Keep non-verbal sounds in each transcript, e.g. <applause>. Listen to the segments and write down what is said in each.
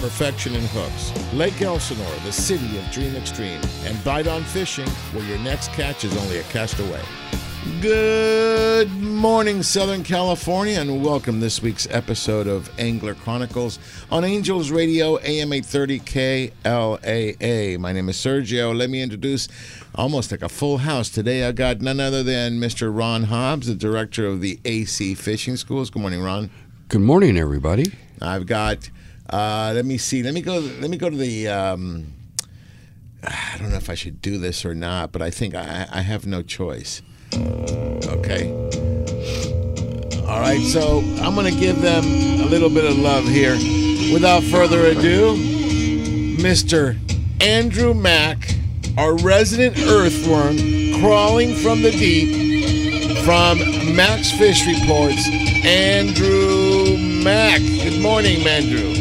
perfection in hooks. Lake Elsinore, the city of Dream Extreme. And Bite on Fishing, where your next catch is only a cast away. Good morning, Southern California, and welcome this week's episode of Angler Chronicles on Angels Radio AM 830 KLAA. My name is Sergio. Let me introduce almost like a full house. Today I got none other than Mr. Ron Hobbs, the director of the AC Fishing Schools. Good morning, Ron. Good morning, everybody. I've got. Uh, let me see. Let me go. Let me go to the. Um, I don't know if I should do this or not, but I think I, I have no choice. Okay. All right, so I'm going to give them a little bit of love here. Without further ado, Mr. Andrew Mack, our resident earthworm, crawling from the deep from Max Fish Reports, Andrew Mack. Good morning, Andrew.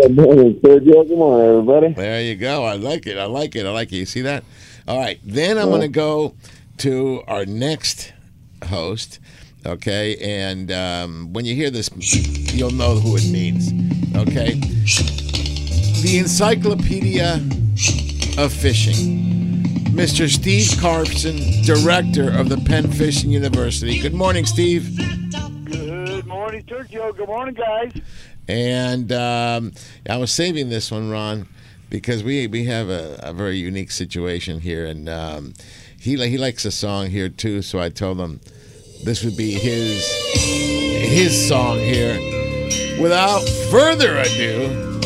Good morning, Sergio. Good morning, everybody. There you go. I like it. I like it. I like it. You see that? All right. Then I'm going to go to our next host. Okay, and um, when you hear this, you'll know who it means. Okay, the Encyclopedia of Fishing, Mr. Steve Carson, director of the Penn Fishing University. Good morning, Steve. Good morning, Sergio. Good morning, guys. And um, I was saving this one, Ron, because we we have a, a very unique situation here, and um, he he likes a song here too. So I told him this would be his his song here. Without further ado,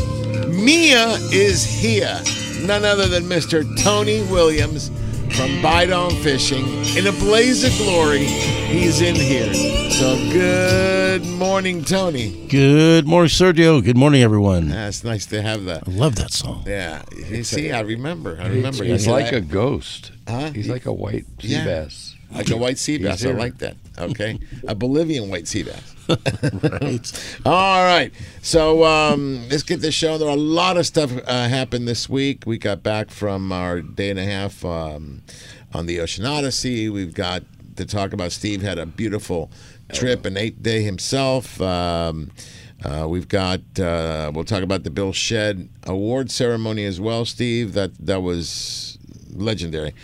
Mia is here. None other than Mr. Tony Williams from Bite On Fishing. In a blaze of glory, he's in here. So good morning, Tony. Good morning, Sergio. Good morning, everyone. Yeah, it's nice to have that. I love that song. Yeah, you see, I remember. I remember. He's Yeah, like a ghost. Huh? He's like a white sea Yeah. bass. Like a white sea bass. I like that. <laughs> Okay, a Bolivian white sea bass. Right. <laughs> All right, so um, let's get this show. There are a lot of stuff uh, happened this week. We got back from our day and a half um, on the Ocean Odyssey. We've got to talk about Steve had a beautiful trip, an eight day himself. Um, uh, we've got. Uh, we'll talk about the Bill Shedd award ceremony as well, Steve. That that was legendary.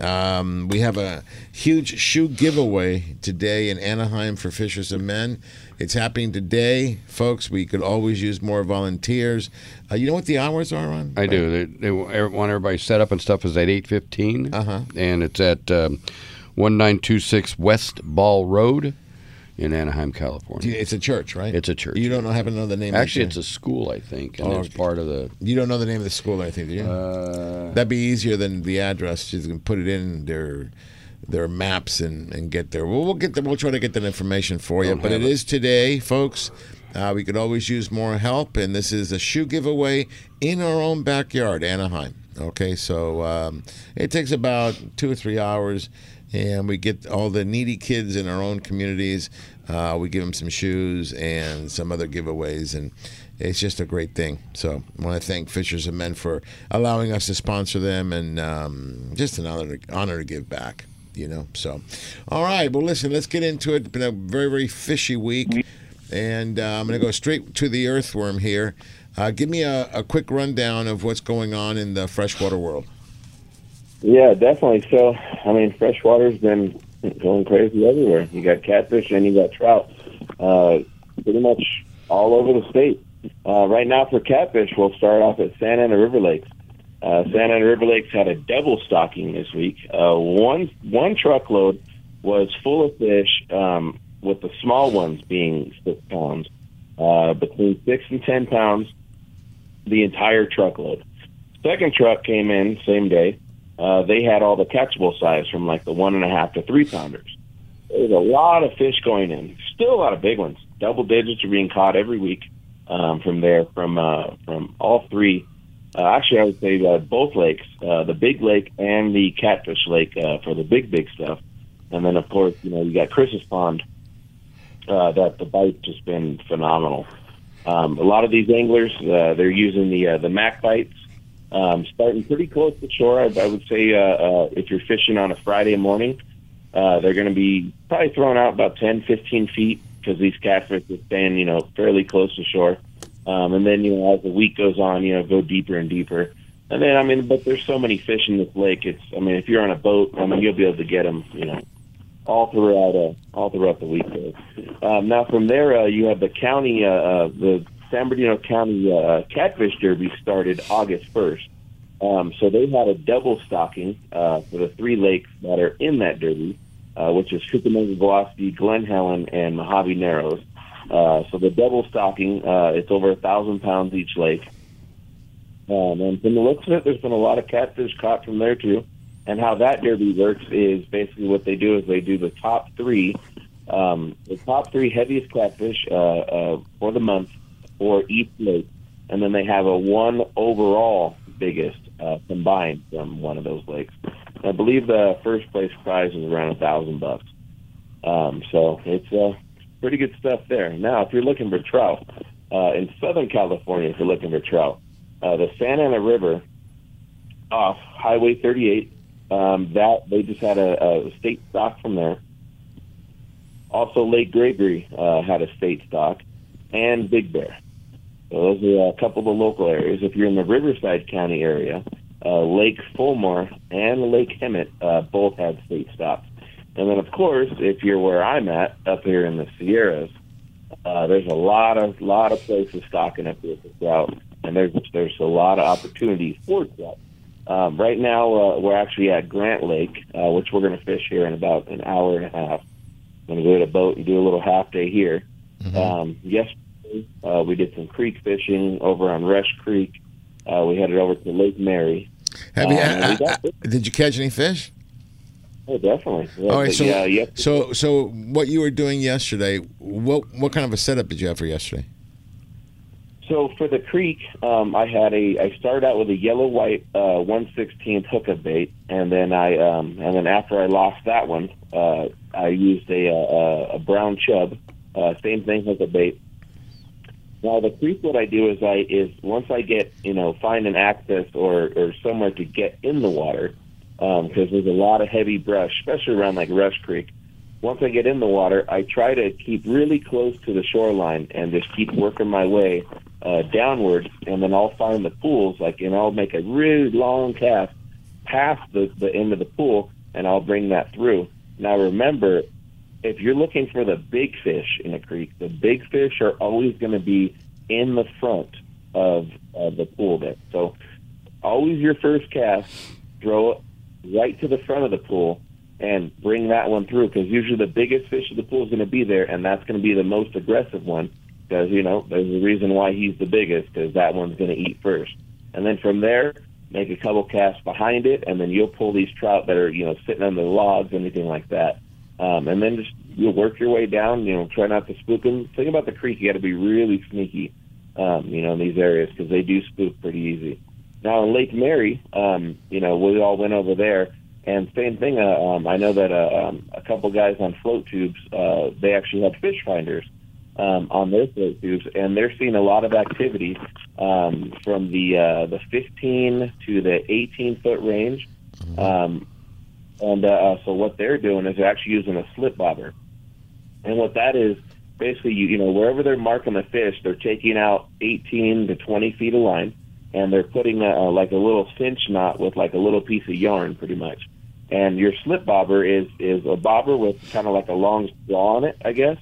Um, we have a huge shoe giveaway today in Anaheim for Fishers and Men. It's happening today, folks. We could always use more volunteers. Uh, you know what the hours are on? I do. They, they want everybody set up and stuff is at eight fifteen, Uh-huh. and it's at um, one nine two six West Ball Road in Anaheim, California. It's a church, right? It's a church. You don't know, happen to know the name. Actually, of it's a school, I think, and Oh, it's part of the. You don't know the name of the school or anything, do you? Uh, That'd be easier than the address. She's gonna put it in their their maps and, and get there. Well, we'll get the, we'll try to get that information for you. But it it. is today, folks. Uh, we could always use more help, and this is a shoe giveaway in our own backyard, Anaheim. Okay, so um, it takes about two or three hours, and we get all the needy kids in our own communities. Uh, we give them some shoes and some other giveaways, and it's just a great thing. So I want to thank Fishers of Men for allowing us to sponsor them, and um, just an honor to, honor to give back. You know, so all right. Well, listen, let's get into it. It's been a very very fishy week, and uh, I'm going to go straight to the earthworm here. Uh, give me a, a quick rundown of what's going on in the freshwater world. Yeah, definitely. So, I mean, freshwater's been going crazy everywhere. You got catfish and you got trout, uh, pretty much all over the state. Uh, right now, for catfish, we'll start off at Santa Ana River Lakes. Uh, Santa Ana River Lakes had a double stocking this week. Uh, one one truckload was full of fish, um, with the small ones being six pounds, uh, between six and ten pounds, the entire truckload. Second truck came in same day. Uh, they had all the catchable size from like the one and a half to three pounders. There's a lot of fish going in. Still a lot of big ones. Double digits are being caught every week um, from there, from uh, from all three. Uh, actually, I would say uh, both lakes, uh, the Big Lake and the Catfish Lake uh, for the big, big stuff. And then, of course, you know, you got Chris's Pond. Uh, that the bite's just been phenomenal. Um, a lot of these anglers, uh, they're using the uh, the Mac bites, um, starting pretty close to shore. I, I would say uh, uh, if you're fishing on a Friday morning, uh, they're going to be probably thrown out about 10, 15 feet because these catfish are staying, you know, fairly close to shore. Um, and then, you know, as the week goes on, you know, go deeper and deeper. And then, I mean, but there's so many fish in this lake. It's, I mean, if you're on a boat, I mean, you'll be able to get them, you know, all throughout, uh, all throughout the week. Um, now, from there, uh, you have the county, uh, uh, the San Bernardino County uh, Catfish Derby started August 1st. Um, so they had a double stocking uh, for the three lakes that are in that derby, uh, which is Cucamonga, Guasti, Glen Helen, and Mojave Narrows. Uh, so the double stocking, uh, it's over a thousand pounds each lake. Um, and from the looks of it, there's been a lot of catfish caught from there too. And how that derby works is basically what they do is they do the top three, um, the top three heaviest catfish uh, uh, for the month for each lake, and then they have a one overall biggest uh, combined from one of those lakes. I believe the first place prize is around a thousand bucks. Um, so it's uh, pretty good stuff there. Now, if you're looking for trout uh, in Southern California, if you're looking for trout, uh, the Santa Ana River off Highway 38, um, that they just had a, a state stock from there. Also, Lake Gregory uh, had a state stock, and Big Bear. Those are a couple of the local areas. If you're in the Riverside County area, uh, Lake Fulmor and Lake Hemet uh, both had state stops. And then, of course, if you're where I'm at, up here in the Sierras, uh, there's a lot of lot of places stocking up here for trout, and there's there's a lot of opportunities for trout. Um, right now, uh, we're actually at Grant Lake, uh, which we're going to fish here in about an hour and a half. I'm going to go to a boat and do a little half day here. Mm-hmm. Um, yesterday, uh, we did some creek fishing over on Rush Creek. Uh, we headed over to Lake Mary. Have you, uh, uh, did you catch any fish? Oh, definitely. Yeah, All right. So, yeah, so, so what you were doing yesterday? What what kind of a setup did you have for yesterday? So for the creek, um, I had a. I started out with a yellow white uh, one sixteenth hook of bait, and then I um, and then after I lost that one, uh, I used a a, a brown chub, uh, same thing hook bait. Now the creek, what I do is I is once I get you know find an access or or somewhere to get in the water, because um, there's a lot of heavy brush, especially around like Rush Creek. Once I get in the water, I try to keep really close to the shoreline and just keep working my way uh, downward, and then I'll find the pools, like, and I'll make a really long cast past the, the end of the pool, and I'll bring that through. Now, remember, if you're looking for the big fish in a creek, the big fish are always going to be in the front of, of the pool bed. So, always your first cast, throw it right to the front of the pool and bring that one through because usually the biggest fish of the pool is going to be there, and that's going to be the most aggressive one because you know there's a reason why he's the biggest because that one's going to eat first, and then from there make a couple casts behind it, and then you'll pull these trout that are you know sitting on the logs, anything like that, um, and then just you'll work your way down. You know, try not to spook them. Think about the creek; you got to be really sneaky, um, you know, in these areas because they do spook pretty easy. Now in Lake Mary, um, you know, we all went over there, and same thing. Uh, um, I know that uh, um, a couple guys on float tubes, uh, they actually had fish finders um, on their float tubes, and they're seeing a lot of activity um, from the uh, the 15 to the 18 foot range. Um, and uh, so what they're doing is they're actually using a slip bobber, and what that is basically, you, you know, wherever they're marking the fish, they're taking out 18 to 20 feet of line and they're putting a, like a little cinch knot with like a little piece of yarn, pretty much. And your slip bobber is is a bobber with kind of like a long straw on it, I guess.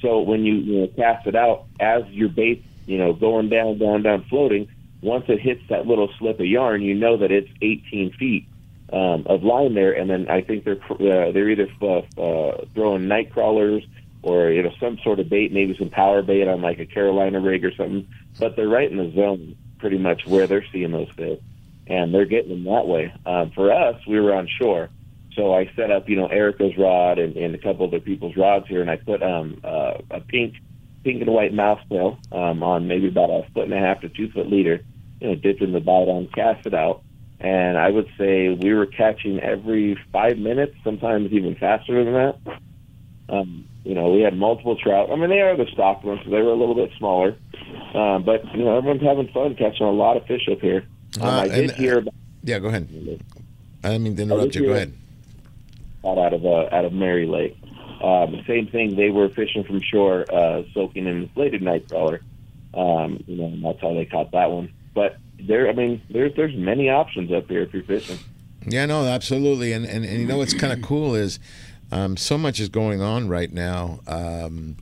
So when you you know cast it out, as your bait you know going down, down, down, floating, once it hits that little slip of yarn, you know that it's 18 feet um, of line there. And then I think they're uh, they're either uh, uh, throwing night crawlers or you know some sort of bait, maybe some power bait on like a Carolina rig or something. But they're right in the zone pretty much where they're seeing those fish. and they're getting them that way. Um, for us, we were on shore, so I set up, you know, Erica's rod and, and a couple other people's rods here, and I put um, uh, a pink, pink and white mouse tail um, on maybe about a foot and a half to two foot leader, you know, dipped in the bite on, cast it out, and I would say we were catching every five minutes, sometimes even faster than that. Um, you know, we had multiple trout. I mean, they are the stock ones, so they were a little bit smaller. Um, but you know, everyone's having fun catching a lot of fish up here. Um, Uh, I did and- hear about, Yeah, go ahead. I didn't mean to interrupt you. Go ahead. out of uh, out of Mary Lake. Um, same thing. They were fishing from shore, uh, soaking in inflated night crawler. Um, you know, and that's how they caught that one. But there, I mean, there's there's many options up here if you're fishing. Yeah, no, absolutely. And and, and you know what's kind of cool is um, so much is going on right now. Um,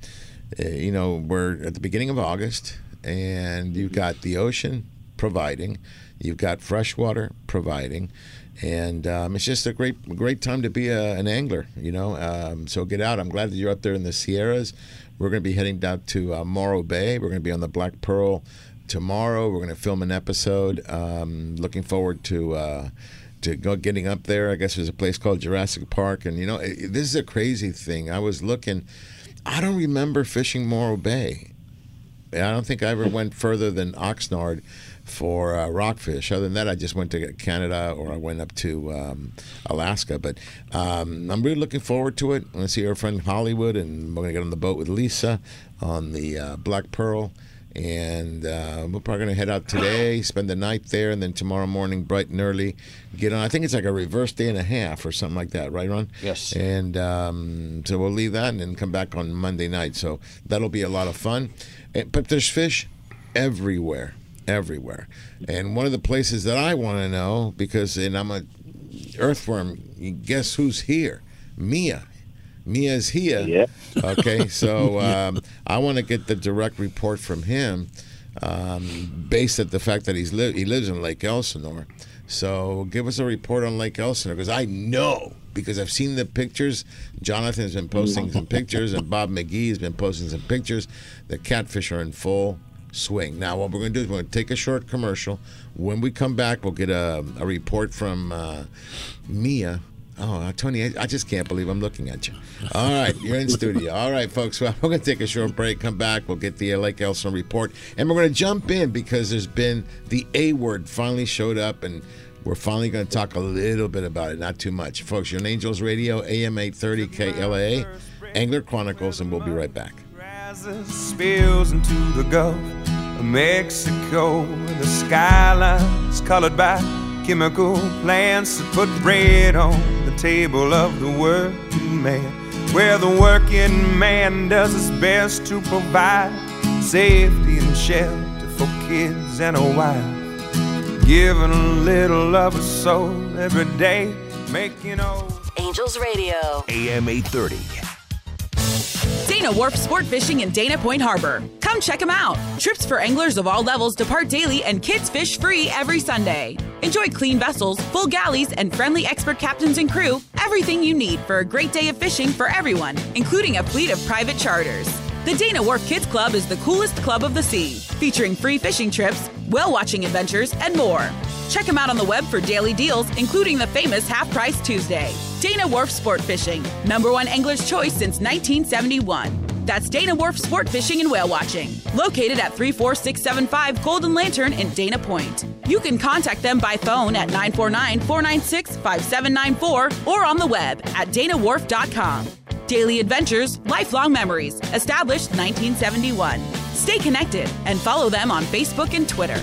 uh, you know, we're at the beginning of August, and you've got the ocean providing, you've got freshwater providing, and um, it's just a great great time to be a, an angler. You know, um, so get out. I'm glad that you're up there in the Sierras. We're going to be heading down to uh, Morro Bay. We're going to be on the Black Pearl tomorrow. We're going to film an episode. Um, looking forward to. Uh, to go getting up there, I guess there's a place called Jurassic Park, and you know it, this is a crazy thing. I was looking, I don't remember fishing Morro Bay. I don't think I ever went further than Oxnard for uh, rockfish. Other than that, I just went to Canada or I went up to um, Alaska. But um, I'm really looking forward to it. I'm going to see our friend Hollywood, and we're going to get on the boat with Lisa on the uh, Black Pearl. And uh, we're probably going to head out today, <gasps> spend the night there, and then tomorrow morning, bright and early, get on. I think it's like a reverse day and a half or something like that, right, Ron? Yes. And um, so we'll leave that and then come back on Monday night. So that'll be a lot of fun. And, but there's fish everywhere, everywhere. And one of the places that I want to know, because and I'm a earthworm, guess who's here? Mia. Mia's here. Yeah. Okay, <laughs> so um, I want to get the direct report from him, um, based at the fact that he's li- he lives in Lake Elsinore. So give us a report on Lake Elsinore because I know because I've seen the pictures. Jonathan's been posting some pictures, and Bob McGee has been posting some pictures. The catfish are in full swing. Now, what we're going to do is we're going to take a short commercial. When we come back, we'll get a, a report from uh, Mia. Oh, uh, Tony, I, I just can't believe I'm looking at you. All right, you're in studio. All right, folks, well, <laughs> we're going to take a short break, come back, we'll get the uh, Lake Elsinore report, and we're going to jump in because there's been the A word finally showed up, and we're finally going to talk a little bit about it, not too much. Folks, you're on Angels Radio, AM 830 KLAA, Angler Chronicles, and we'll be right back. spills into the Gulf of Mexico. The skyline's colored by chemical plants put bread on table of the working man. Where the working man does his best to provide safety and shelter for kids and a wife. Giving a little of a soul every day, making old. Angels Radio. AM 830. Dana Wharf Sport Fishing in Dana Point Harbor. Come check them out. Trips for anglers of all levels depart daily and kids fish free every Sunday. Enjoy clean vessels, full galleys, and friendly expert captains and crew. Everything you need for a great day of fishing for everyone, including a fleet of private charters. The Dana Wharf Kids Club is the coolest club of the sea, featuring free fishing trips, whale watching adventures, and more. Check them out on the web for daily deals, including the famous Half Price Tuesday. Dana Wharf Sport Fishing, number one angler's choice since 1971. That's Dana Wharf Sport Fishing and Whale Watching, located at 34675 Golden Lantern in Dana Point. You can contact them by phone at 949 496 5794 or on the web at danawharf.com. Daily adventures, lifelong memories, established 1971. Stay connected and follow them on Facebook and Twitter.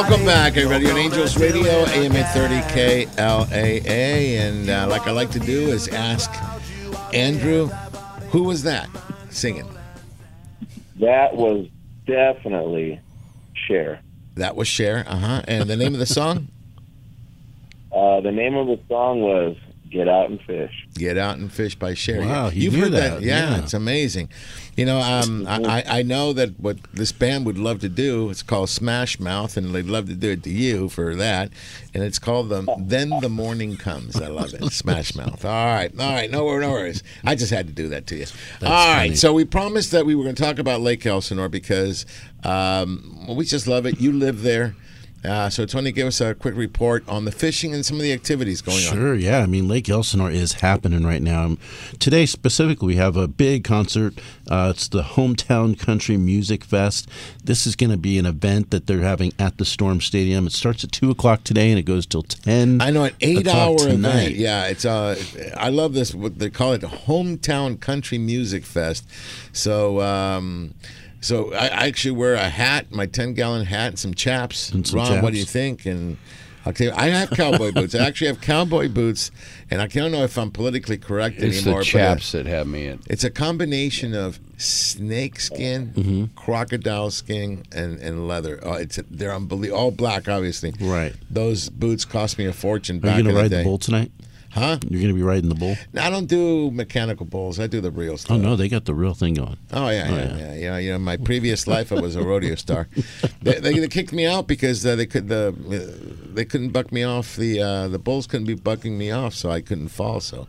Welcome back, everybody, on Angels Radio, AM 830 KLAA. And uh, like I like to do is ask Andrew, who was that singing? That was definitely Cher. That was Cher, uh huh. And the name of the song? Uh, the name of the song was "Get Out and Fish." Get Out and Fish by Cher. Wow, you you've knew heard that. that, Yeah, yeah. it's amazing. You know, um, I, I I know that what this band would love to do. It's called Smash Mouth, and they'd love to do it to you for that. And it's called the Then the Morning Comes. I love it. Smash Mouth. All right, all right. No, wor- no worries. I just had to do that to you. all right. funny. So we promised that we were going to talk about Lake Elsinore because um, well, we just love it. You live there. Uh, so Tony, give us a quick report on the fishing and some of the activities going on. Sure, yeah. I mean, Lake Elsinore is happening right now. Um, Today, specifically, we have a big concert. Uh, it's the Hometown Country Music Fest. This is going to be an event that they're having at the Storm Stadium. It starts at 2 o'clock today and it goes till 10 I know an eight hour tonight. event. Yeah, it's uh I love this what they call it hometown country music fest. So um so I, I actually wear a hat, my ten gallon hat and some chaps. And some Ron, what do you think? And I'll tell you, I have cowboy boots. I actually have cowboy boots, and I don't know if I'm politically correct It's anymore. the chaps that have me in. Uh, it's a combination of snake skin, Mm-hmm. crocodile skin, and, and leather. Oh, it's they're unbelievable. All black, obviously. Right. Those boots cost me a fortune Are back you to ride the the bull tonight? Huh? You're going to be riding the bull? No, I don't do mechanical bulls. I do the real stuff. Oh, no, they got the real thing going. Oh yeah, Oh, yeah, yeah. yeah, yeah. You know, my previous life, I was a rodeo star. <laughs> They, they, they kicked me out because uh, they could the uh, they couldn't buck me off. The uh, the bulls couldn't be bucking me off, so I couldn't fall. So.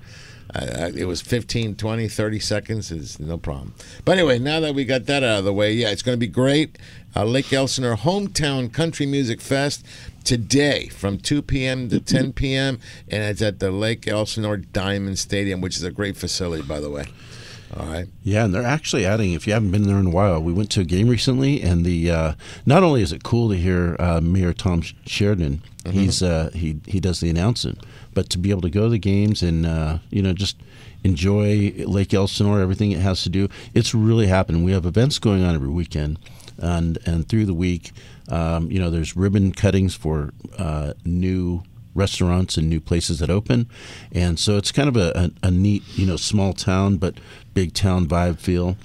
I, I, it was 15, 20, 30 seconds is no problem. But anyway, now that we got that out of the way, yeah, it's going to be great. Uh, Lake Elsinore Hometown Country Music Fest today from 2 p.m. to 10 p.m. and it's at the Lake Elsinore Diamond Stadium, which is a great facility, by the way. All right. Yeah, and they're actually adding. If you haven't been there in a while, we went to a game recently, and the uh, not only is it cool to hear uh, Mayor Tom Sheridan, Mm-hmm. he's uh, he he does the announcing, but to be able to go to the games and uh, you know just enjoy Lake Elsinore, everything it has to do, it's really happening. We have events going on every weekend, and and through the week, um, you know, there's ribbon cuttings for uh, new restaurants and new places that open, and so it's kind of a, a, a neat, you know, small town but big town vibe feel.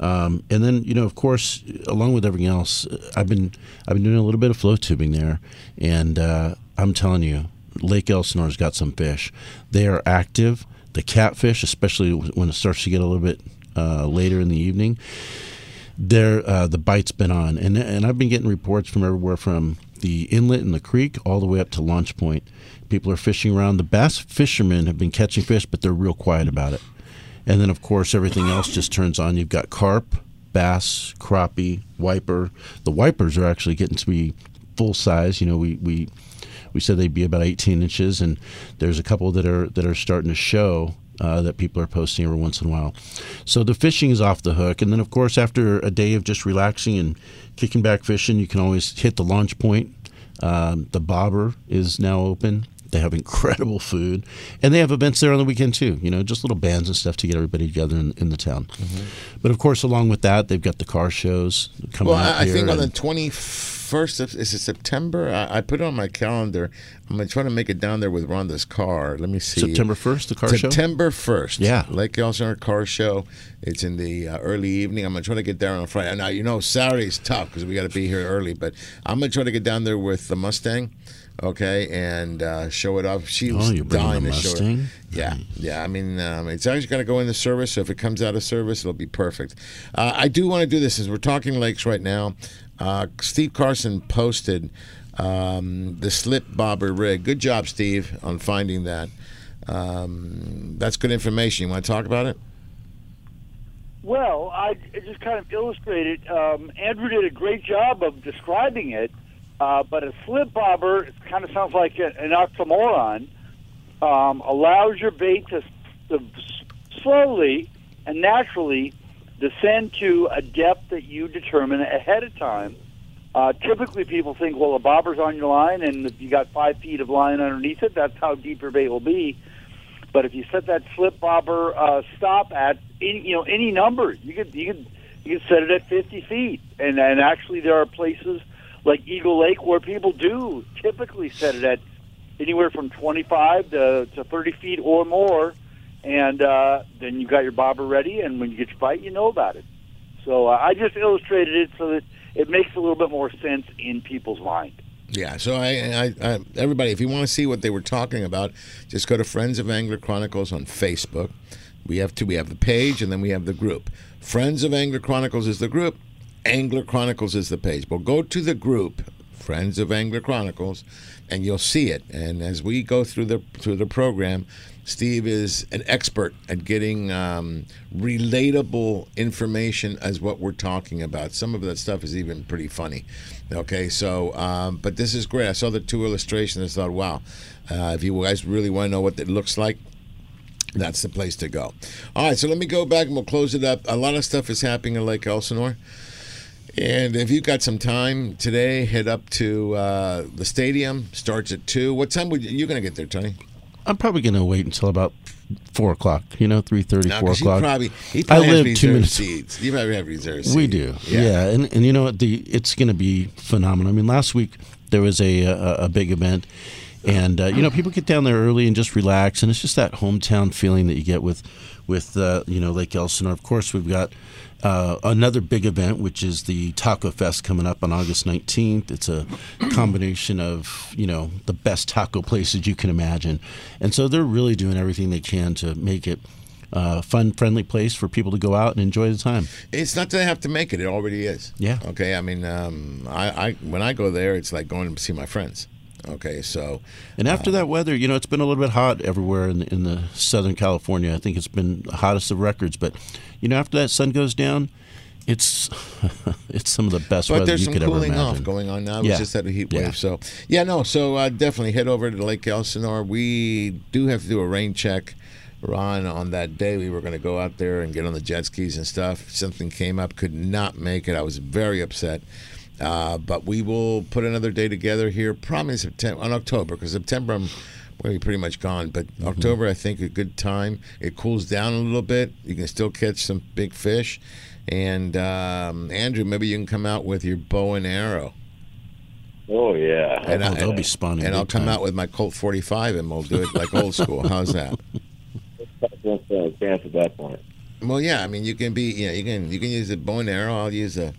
Um, and then, you know, of course, along with everything else, I've been I've been doing a little bit of float tubing there, and uh, I'm telling you, Lake Elsinore's got some fish. They are active. The catfish, especially when it starts to get a little bit uh, later in the evening, there uh, the bite's been on, and and I've been getting reports from everywhere from the inlet and the creek all the way up to launch point. People are fishing around. The bass fishermen have been catching fish, but they're real quiet about it. And then, of course, everything else just turns on. You've got carp, bass, crappie, wiper. The wipers are actually getting to be full size. You know, we we we said they'd be about 18 inches, and there's a couple that are that are starting to show uh, that people are posting every once in a while. So the fishing is off the hook, and then of course after a day of just relaxing and kicking back fishing, you can always hit the launch point. Um, the bobber is now open. They have <laughs> incredible food, and they have events there on the weekend too. You know, just little bands and stuff to get everybody together in, in the town. But of course, along with that, they've got the car shows coming Well, I, I think on the and- twenty first of is it September? I, I put it on my calendar. I'm gonna try to make it down there with Rhonda's car. Let me see. September 1st, the car show? September first. Yeah. Lake Elsinore Car Show. It's in the uh, early evening. I'm gonna try to get there on Friday. Now you know Saturday's tough because we got to be here early, but I'm gonna try to get down there with the Mustang. Okay, and uh, show it off. She Oh, was you're bringing dying to show it. Mustang? Yeah, yeah. I mean, um, it's actually going to go in the service. So if it comes out of service, it'll be perfect. Uh, I do want to do this as we're talking lakes right now. Uh, Steve Carson posted um, the slip bobber rig. Good job, Steve, on finding that. Um, that's good information. You want to talk about it? Well, I just kind of illustrated. Um, Andrew did a great job of describing it, uh, but a slip bobber it kind of sounds like an oxymoron. Um, allows your bait to, to slowly and naturally descend to a depth that you determine ahead of time. Uh, typically, people think, well, a bobber's on your line, and if you got five feet of line underneath it, that's how deep your bait will be. But if you set that slip bobber uh, stop at any, you know any number, you could you could you could set it at 50 feet, and and actually there are places like Eagle Lake where people do typically set it at anywhere from 25 to, to 30 feet or more, and uh, then you got your bobber ready, and when you get your bite, you know about it. So uh, I just illustrated it so that it makes a little bit more sense in people's mind. Yeah, so I, I, I, everybody, if you want to see what they were talking about, just go to Friends of Angler Chronicles on Facebook. We have two. We have the page, and then we have the group. Friends of Angler Chronicles is the group. Angler Chronicles is the page. Well, go to the group, Friends of Angler Chronicles, and you'll see it. And as we go through the through the program, Steve is an expert at getting um, relatable information as what we're talking about. Some of that stuff is even pretty funny. Okay, so um, but this is great. I saw the two illustrations. I thought, wow, uh, if you guys really want to know what it looks like, that's the place to go. All right, so let me go back and we'll close it up. A lot of stuff is happening in Lake Elsinore. And if you've got some time today, head up to uh, the stadium. Starts at two. What time would you, you going to get there, Tony? I'm probably going to wait until about four o'clock. You know, three thirty, No, four o'clock. Probably, he I probably has live two minutes. seats. You probably have reserved seats. We do, yeah. And and you know what? The it's going to be phenomenal. I mean, last week there was a a, a big event, and uh, you know people get down there early and just relax, and it's just that hometown feeling that you get with with uh, you know Lake Elsinore. Of course, we've got. Uh, another big event, which is the Taco Fest coming up on August 19th. It's a combination of, you know, the best taco places you can imagine. And so they're really doing everything they can to make it a fun, friendly place for people to go out and enjoy the time. It's not that I have to make it; it already is. Yeah. Okay. I mean, um, I, I when I go there, it's like going to see my friends. Okay. So. And after that weather, you know, it's been a little bit hot everywhere in, in the Southern California. I think it's been the hottest of records. But, you know, after that sun goes down, it's <laughs> it's some of the best But weather you could ever cooling imagine. off going on now. It Yeah. was just that heat Yeah. wave. So yeah, no. So uh, definitely head over to Lake Elsinore. We do have to do a rain check. Ron, on that day, we were going to go out there and get on the jet skis and stuff. Something came up, could not make it. I was very upset. Uh, but we will put another day together here, probably in September, on October, because September I'm going to be pretty much gone. But Mm-hmm. October, I think, a good time. It cools down a little bit. You can still catch some big fish. And um, Andrew, maybe you can come out with your bow and arrow. Oh yeah. And Oh, I- they'll be spawning And I'll come time. out with my Colt 45 and we'll do it like old school. How's that? <laughs> What's the chance at that point? Well, yeah. I mean, you can be, you know, you can you can use a bow and arrow. I'll use a.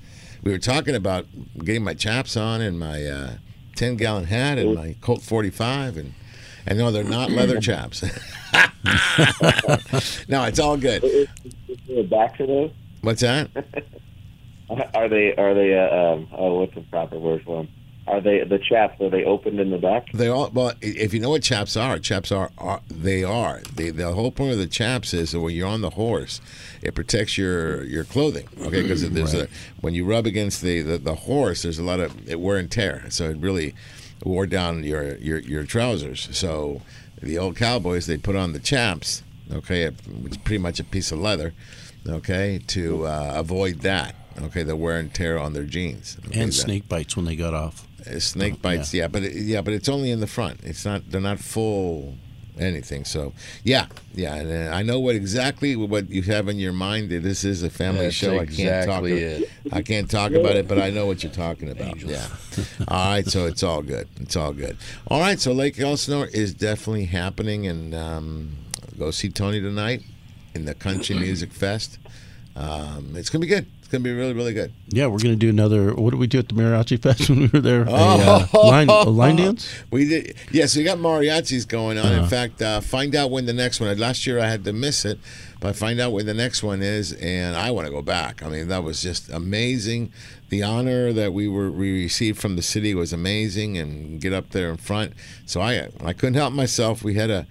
We were talking about getting my chaps on and my uh, 10 gallon hat and my Colt 45 and. And no, they're not leather <laughs> chaps. <laughs> no, it's all good. Is there a back to those? What's that? <laughs> Are they? Are they? Uh, um, oh, what's the proper word for them? Are they the chaps? Are they opened in the back? They all well. If you know what chaps are, chaps are, are they are. They, the whole point of the chaps is that when you're on the horse, it protects your your clothing. Okay, because there's a when you rub against the, the the horse, there's a lot of it wear and tear. So it really wore down your your your trousers. So the old cowboys they put on the chaps. Okay, which is pretty much a piece of leather. Okay, to uh, avoid that. Okay, the wear and tear on their jeans. Okay, and snake bites when they got off. Uh, snake bites, yeah. but it, yeah, but it's only in the front. It's not. They're not full anything. So yeah, yeah. And uh, I know what exactly what you have in your mind. That This is a family That's show. I can't talk. it. I can't talk about it, but I know what you're talking about. Yeah. all right. So it's all good. It's all good. All right. So Lake Elsinore is definitely happening, and um, go see Tony tonight in the Country Music Fest. Um, it's gonna be good. It's gonna be really, really good. Yeah, we're going to do another. What did we do at the Mariachi <laughs> Fest when we were there? A, uh, line, a line dance? We did. Yeah, so we got mariachis going on. In Uh-huh. fact, uh, find out when the next one. Last year I had to miss it, but find out when the next one is, and I want to go back. I mean, that was just amazing. The honor that we were we received from the city was amazing, and get up there in front. So I I couldn't help myself. We had a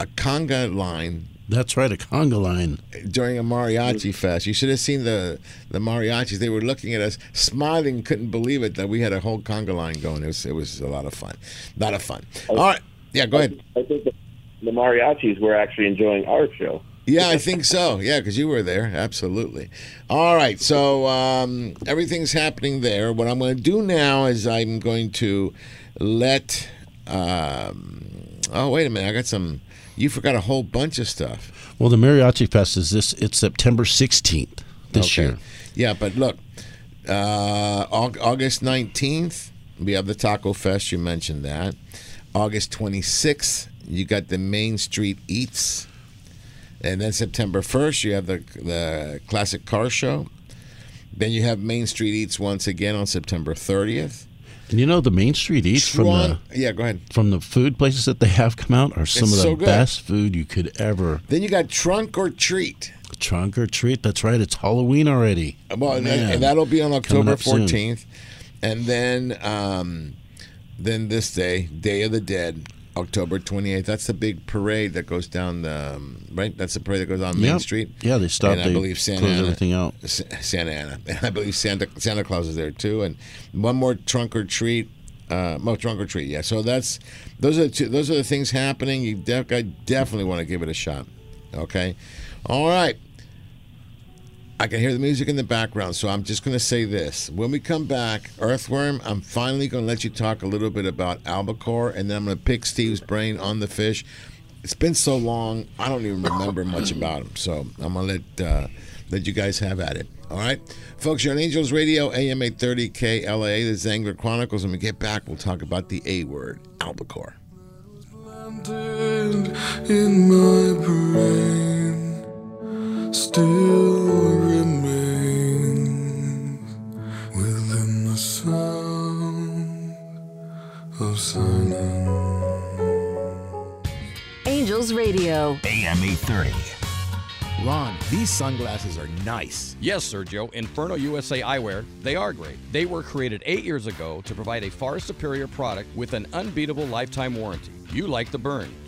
a conga line That's right, a conga line. during a mariachi fest. You should have seen the the mariachis. They were looking at us, smiling, couldn't believe it that we had a whole conga line going. It was it was a lot of fun, a lot of fun. All right, yeah, go ahead. I think the, the mariachis were actually enjoying our show. Yeah, I think so. Yeah, because you were there. Absolutely. All right. So um, everything's happening there. What I'm going to do now is I'm going to let. Um, oh, wait a minute. I got some. You forgot a whole bunch of stuff. Well, the Mariachi Fest is this. It's September 16th this Okay. year. Yeah, but look, uh, August 19th, we have the Taco Fest. You mentioned that. August 26th, you got the Main Street Eats. And then September 1st, you have the, the Classic Car Show. Then you have Main Street Eats once again on September 30th. And you know the Main Street Eats from the yeah, go ahead. from the food places that they have come out are some It's of the so good. best food you could ever Then you got Trunk or Treat. trunk or treat. That's right. It's Halloween already. Well, and, Man. and that'll be on Coming October up soon. fourteenth, and then um, then this day, Day of the Dead, October twenty eighth. That's the big parade that goes down the um, right. That's the parade that goes on Main Yep. Street. Yeah, they stop, And I believe Santa close Ana, everything out. Santa Ana, <laughs> and I believe Santa Santa Claus is there too. And one more trunk or treat. Uh, more trunk or treat, yeah. So that's those are the two, those are the things happening. You def- I definitely want to give it a shot. Okay, all right. I can hear the music in the background, so I'm just going to say this. When we come back, Earthworm, I'm finally going to let you talk a little bit about albacore, and then I'm going to pick Steve's brain on the fish. It's been so long, I don't even remember much about him, so I'm going to let uh, let you guys have at it. All right, folks, you're on Angels Radio, AM 830 KLAA. This is Angler Chronicles. When we get back, we'll talk about the A word, albacore. In my brain still remains within the sound of silence. Angels Radio. AM 830. Ron, these sunglasses are nice. Yes, Sergio, Inferno USA Eyewear, they are great. They were created eight years ago to provide a far superior product with an unbeatable lifetime warranty. You like the burns.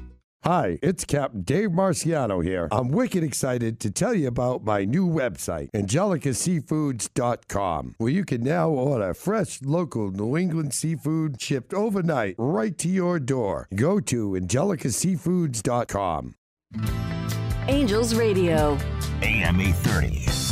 Hi, it's Captain Dave Marciano here. I'm wicked excited to tell you about my new website, angelicaseafoods.com, where you can now order fresh, local New England seafood shipped overnight right to your door. Go to angelicaseafoods.com. Angels Radio. AM 830.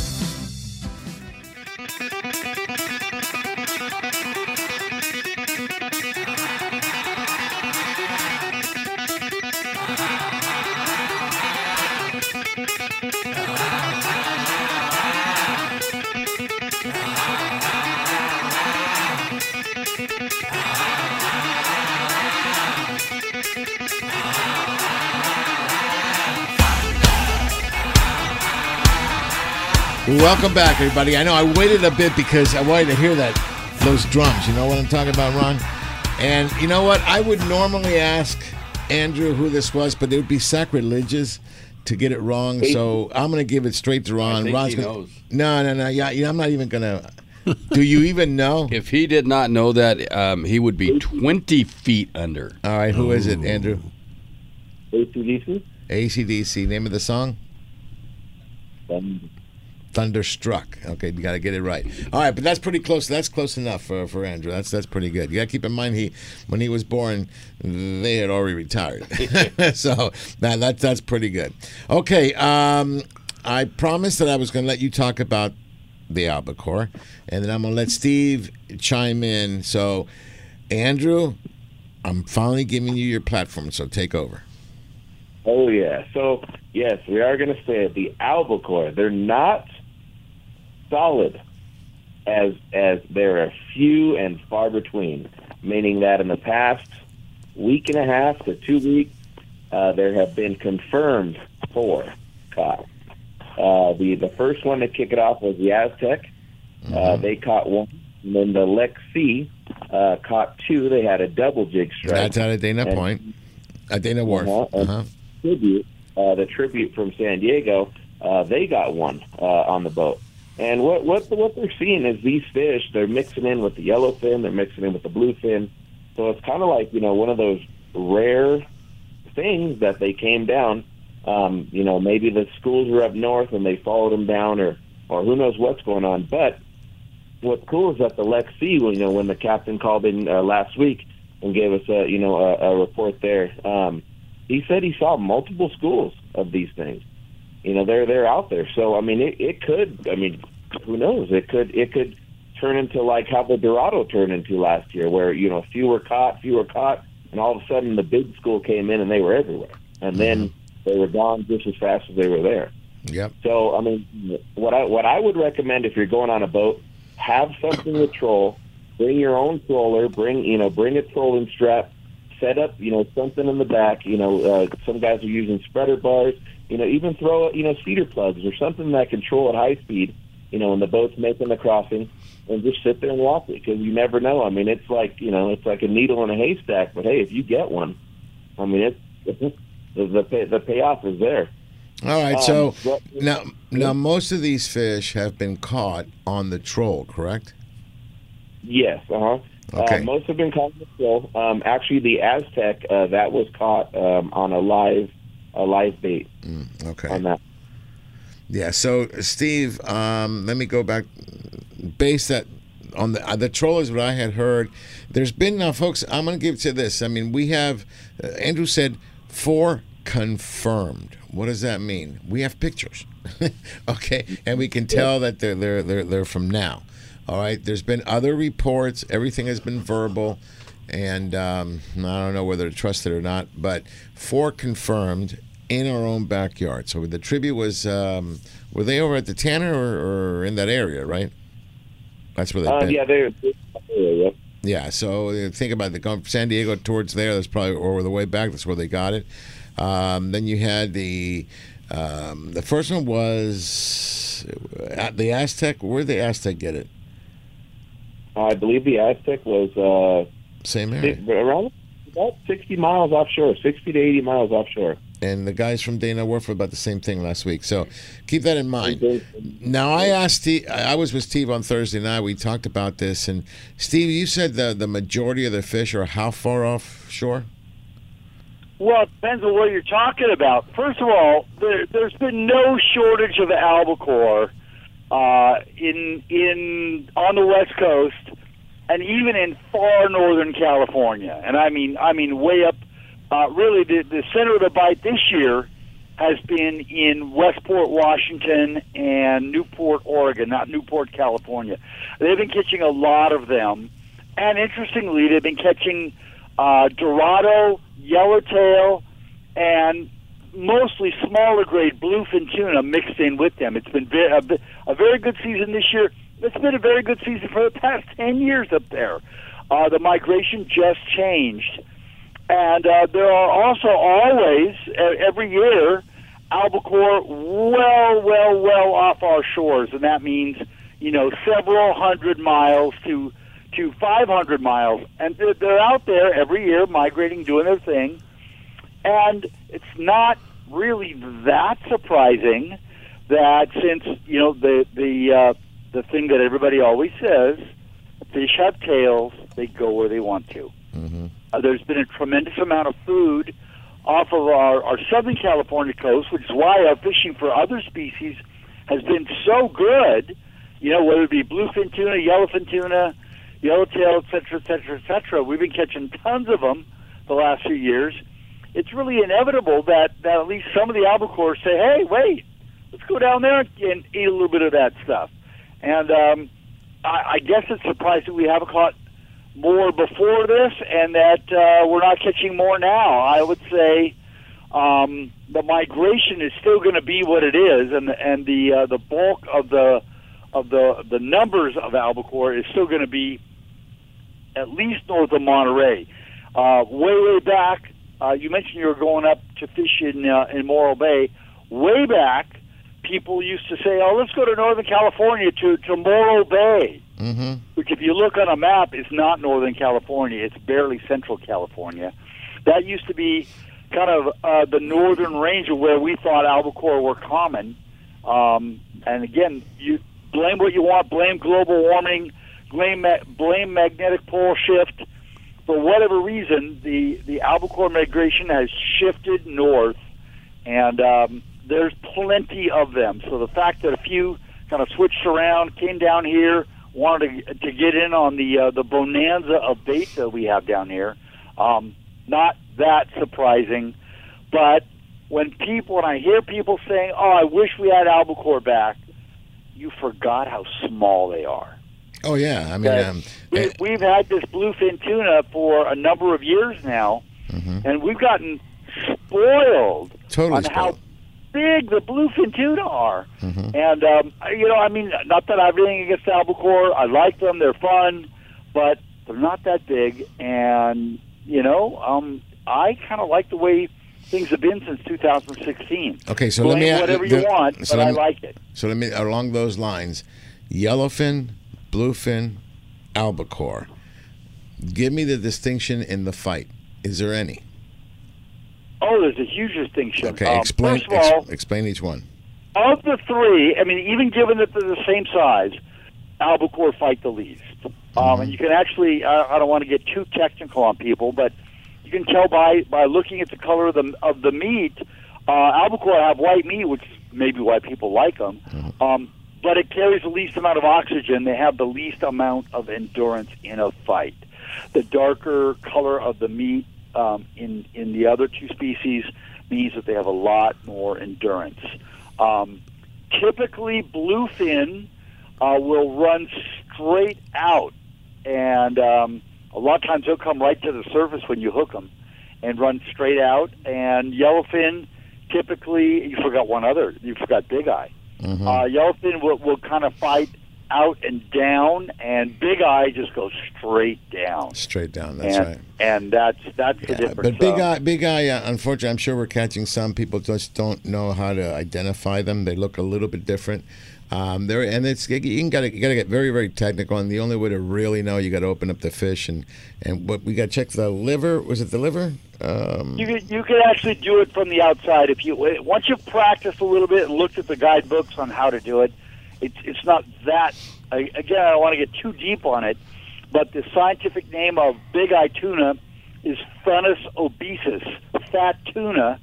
Welcome back, everybody. I know I waited a bit because I wanted to hear that those drums. You know what I'm talking about, Ron? And you know what? I would normally ask Andrew who this was, but it would be sacrilegious to get it wrong. So I'm going to give it straight to Ron. think Ron's he gonna- knows. No, no, no. Yeah, yeah, I'm not even going <laughs> to. Do you even know? If he did not know that, um, he would be 20 feet under. All right, who is it, Andrew? ACDC. ACDC. Name of the song? Um, Thunderstruck. Okay, you got to get it right. All right, but that's pretty close. That's close enough for, for Andrew. That's that's pretty good. You got to keep in mind he when he was born, they had already retired. <laughs> <laughs> so that, that that's pretty good. Okay, um, I promised that I was going to let you talk about the albacore, and then I'm going to let Steve chime in. So, Andrew, I'm finally giving you your platform. So take over. Oh yeah. So yes, we are going to say it. The albacore. They're not solid as as there are few and far between. Meaning that in the past week and a half to two weeks, uh, there have been confirmed four caught. Uh, the the first one to kick it off was the Aztec. Uh, they caught one. And then the Lex C uh, caught two. They had a double jig strike. That's out of Dana And- Point. At Dana Wharf. Uh-huh. Uh-huh. Tribute, uh, the tribute from San Diego, uh, they got one uh, on the boat. And what what what they're seeing is these fish. They're mixing in with the yellowfin. They're mixing in with the bluefin. So it's kind of like you know one of those rare things that they came down. Um, you know, maybe the schools were up north and they followed them down, or or who knows what's going on. But what's cool is that the Lex C, you know, when the captain called in uh, last week and gave us a you know a, a report there, um, he said he saw multiple schools of these things. You know, they're they're out there. So I mean, it, it could. I mean, who knows? It could it could turn into like how the Dorado turned into last year, where you know few were caught, few were caught, and all of a sudden the big school came in and they were everywhere, and then they were gone just as fast as they were there. Yep. So I mean, what I what I would recommend if you're going on a boat, have something to troll. Bring your own troller. Bring you know bring a trolling strap. Set up you know something in the back. You know uh, some guys are using spreader bars. You know even throw you know cedar plugs or something that control at high speed. You know when the boat's making the crossing, and just sit there and watch it because you never know. I mean it's like you know it's like a needle in a haystack. But hey, if you get one, I mean it's the the, pay, the payoff is there. All right. Um, So what- now, now most of these fish have been caught on the troll, correct? Yes, uh-huh. Okay. Uh, most have been caught on the troll. Um, actually, the Aztec uh, that was caught um, on a live a live bait. okay. On that. Yeah. So, Steve, um, let me go back. Base that on the uh, the troll is what I had heard. There's been now, folks. I'm going to give to this. I mean, we have. Uh, Andrew said four confirmed. What does that mean? We have pictures, <laughs> okay, and we can tell that they're they're they're they're from now. All right. There's been other reports. Everything has been verbal, and um, I don't know whether to trust it or not. But four confirmed in our own backyard. So the tribute was. Um, were they over at the Tanner or, or in that area? Right. That's where they've Uh, been. yeah, they're. Yeah. Yeah, so think about it. Going from San Diego towards there, that's probably or the way back. That's where they got it. Um, then you had the um, the first one was uh, the Aztec. Where did the Aztec get it? I believe the Aztec was uh, Same area. around about sixty miles offshore, sixty to eighty miles offshore. And the guys from Dana Wharf were about the same thing last week. So keep that in mind. Now I asked Steve. I was with Steve on Thursday night. We talked about this, and Steve, you said the the majority of the fish are how far offshore? Well, it depends on what you're talking about. First of all, there, there's been no shortage of albacore uh, in in on the West Coast, and even in far northern California. And I mean, I mean, way up. Uh, really, the the center of the bite this year has been in Westport, Washington, and Newport, Oregon, not Newport, California. They've been catching a lot of them, and interestingly, they've been catching uh, Dorado, Yellowtail, and mostly smaller grade bluefin tuna mixed in with them. It's been a, a very good season this year. It's been a very good season for the past 10 years up there. Uh, the migration just changed. And uh, there are also always, every year, albacore well, well, well off our shores. And that means, you know, several hundred miles to to 500 miles, and they're, they're out there every year migrating, doing their thing, and it's not really that surprising that since you know the the uh, the thing that everybody always says, fish have tails, they go where they want to. Uh, there's been a tremendous amount of food off of our, our Southern California coast, which is why our fishing for other species has been so good. You know, whether it be bluefin tuna, yellowfin tuna, yellowtail, et cetera, et cetera, et cetera. We've been catching tons of them the last few years. It's really inevitable that, that at least some of the albacore say, hey, wait, let's go down there and eat a little bit of that stuff. And um, I, I guess it's surprising we haven't caught more before this and that uh, we're not catching more now. I would say um, the migration is still going to be what it is, and the, and the uh, the bulk of the of the the numbers of albacore is still going to be at least north of Monterey. Uh, way way back, uh, you mentioned you were going up to fish in uh, in Morro Bay. Way back, people used to say, "Oh, let's go to Northern California to to Morro Bay." Mm-hmm. which if you look on a map is not Northern California, it's barely Central California. That used to be kind of uh, the northern range of where we thought albacore were common. Um, and again, you blame what you want, blame global warming, blame ma- blame magnetic pole shift. For whatever reason, the the albacore migration has shifted north, and um, there's plenty of them. So the fact that a few kind of switched around, came down here, wanted to, to get in on the uh, the bonanza of bait that we have down here. Um, not that surprising, but when people when I hear people saying, "Oh, I wish we had albacore back," you forgot how small they are. Oh yeah, I mean, um, We, we've had this bluefin tuna for a number of years now, and we've gotten spoiled Mm-hmm. Totally on how big the bluefin tuna are. And um, you know, I mean, not that I have anything against albacore. I like them; they're fun, but they're not that big. And you know, um, I kind of like the way things have been since 2016. Okay, so Blame let me whatever the- you want, so but let I like it. So let me along those lines, yellowfin, bluefin, albacore. Give me the distinction in the fight. Is there any? Oh, there's a huge distinction. Okay, Um, explain. First of all, ex- explain each one. of the three, I mean, even given that they're the same size, albacore fight the least. Um, and you can actually, I, I don't want to get too technical on people, but you can tell by by looking at the color of the of the meat. Uh, albacore have white meat, which is maybe why people like them. Um, but it carries the least amount of oxygen. They have the least amount of endurance in a fight. The darker color of the meat um, in in the other two species means that they have a lot more endurance. Um, typically, bluefin uh, will run straight out, and um, a lot of times they'll come right to the surface when you hook them and run straight out. And yellowfin, typically, you forgot one other. You forgot big eye. Mm-hmm. Uh, yellowfin will, will kind of fight out and down, and big eye just goes straight down. Straight down. That's and, right. and that's that's the difference. But big eye, big eye. Uh, unfortunately, I'm sure we're catching some people just don't know how to identify them. They look a little bit different. Um, there and it's you can gotta you gotta get very very technical. And the only way to really know, you got to open up the fish and and what we got to check the liver. Was it the liver? Um, You can you can actually do it from the outside if you once you've practiced a little bit and looked at the guidebooks on how to do it. It's it's not that I, again. I don't want to get too deep on it, but the scientific name of big eye tuna is Thunnus obesus, fat tuna.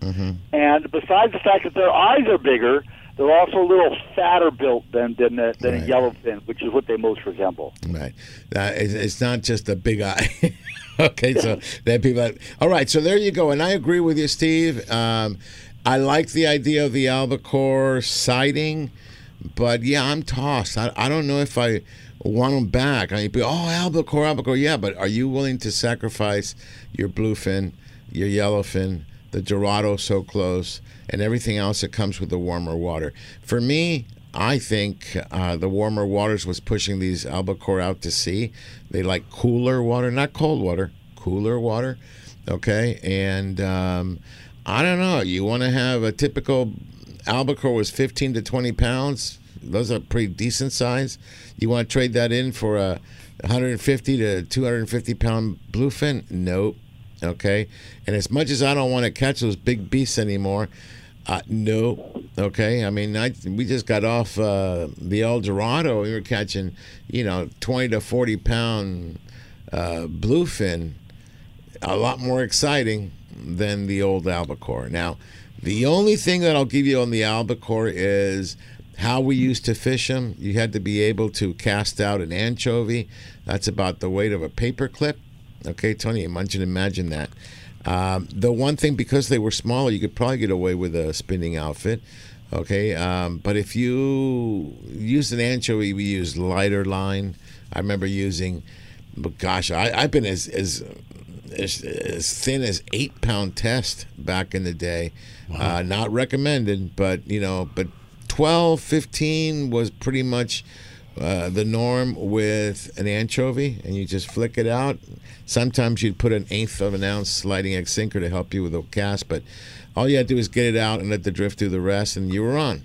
And besides the fact that their eyes are bigger, they're also a little fatter built than than, a, than a yellowfin, which is what they most resemble. Right. Uh, it's, it's not just a big eye. <laughs> okay, so that people. Have, all right, so there you go, and I agree with you, Steve. Um, I like the idea of the albacore sighting, but yeah, I'm tossed. I, I don't know if I want them back. I people, oh, albacore, albacore, yeah, but are you willing to sacrifice your bluefin, your yellowfin, the Dorado so close, and everything else that comes with the warmer water? For me, I think uh, the warmer waters was pushing these albacore out to sea. They like cooler water, not cold water, cooler water. Okay, and um, I don't know. You want to have a typical albacore was 15 to 20 pounds. Those are pretty decent size. You want to trade that in for a 150 to 250 pound bluefin? Nope. Okay. And as much as I don't want to catch those big beasts anymore, uh, no. Okay. I mean, I, we just got off uh, the El Dorado. We were catching, you know, 20 to 40 pound uh, bluefin. A lot more exciting than the old albacore. Now, the only thing that I'll give you on the albacore is how we used to fish them. You had to be able to cast out an anchovy. That's about the weight of a paper clip. Okay, Tony, imagine imagine that. Um, the one thing because they were smaller, you could probably get away with a spinning outfit. Okay, um, but if you use an anchovy, we use lighter line. I remember using, but gosh, I, I've been as as as, as thin as eight pound test back in the day. Uh, not recommended, but you know, but 12, 15 was pretty much uh, the norm with an anchovy, and you just flick it out. Sometimes you'd put an eighth of an ounce sliding egg sinker to help you with the cast, but all you had to do is get it out and let the drift do the rest, and you were on.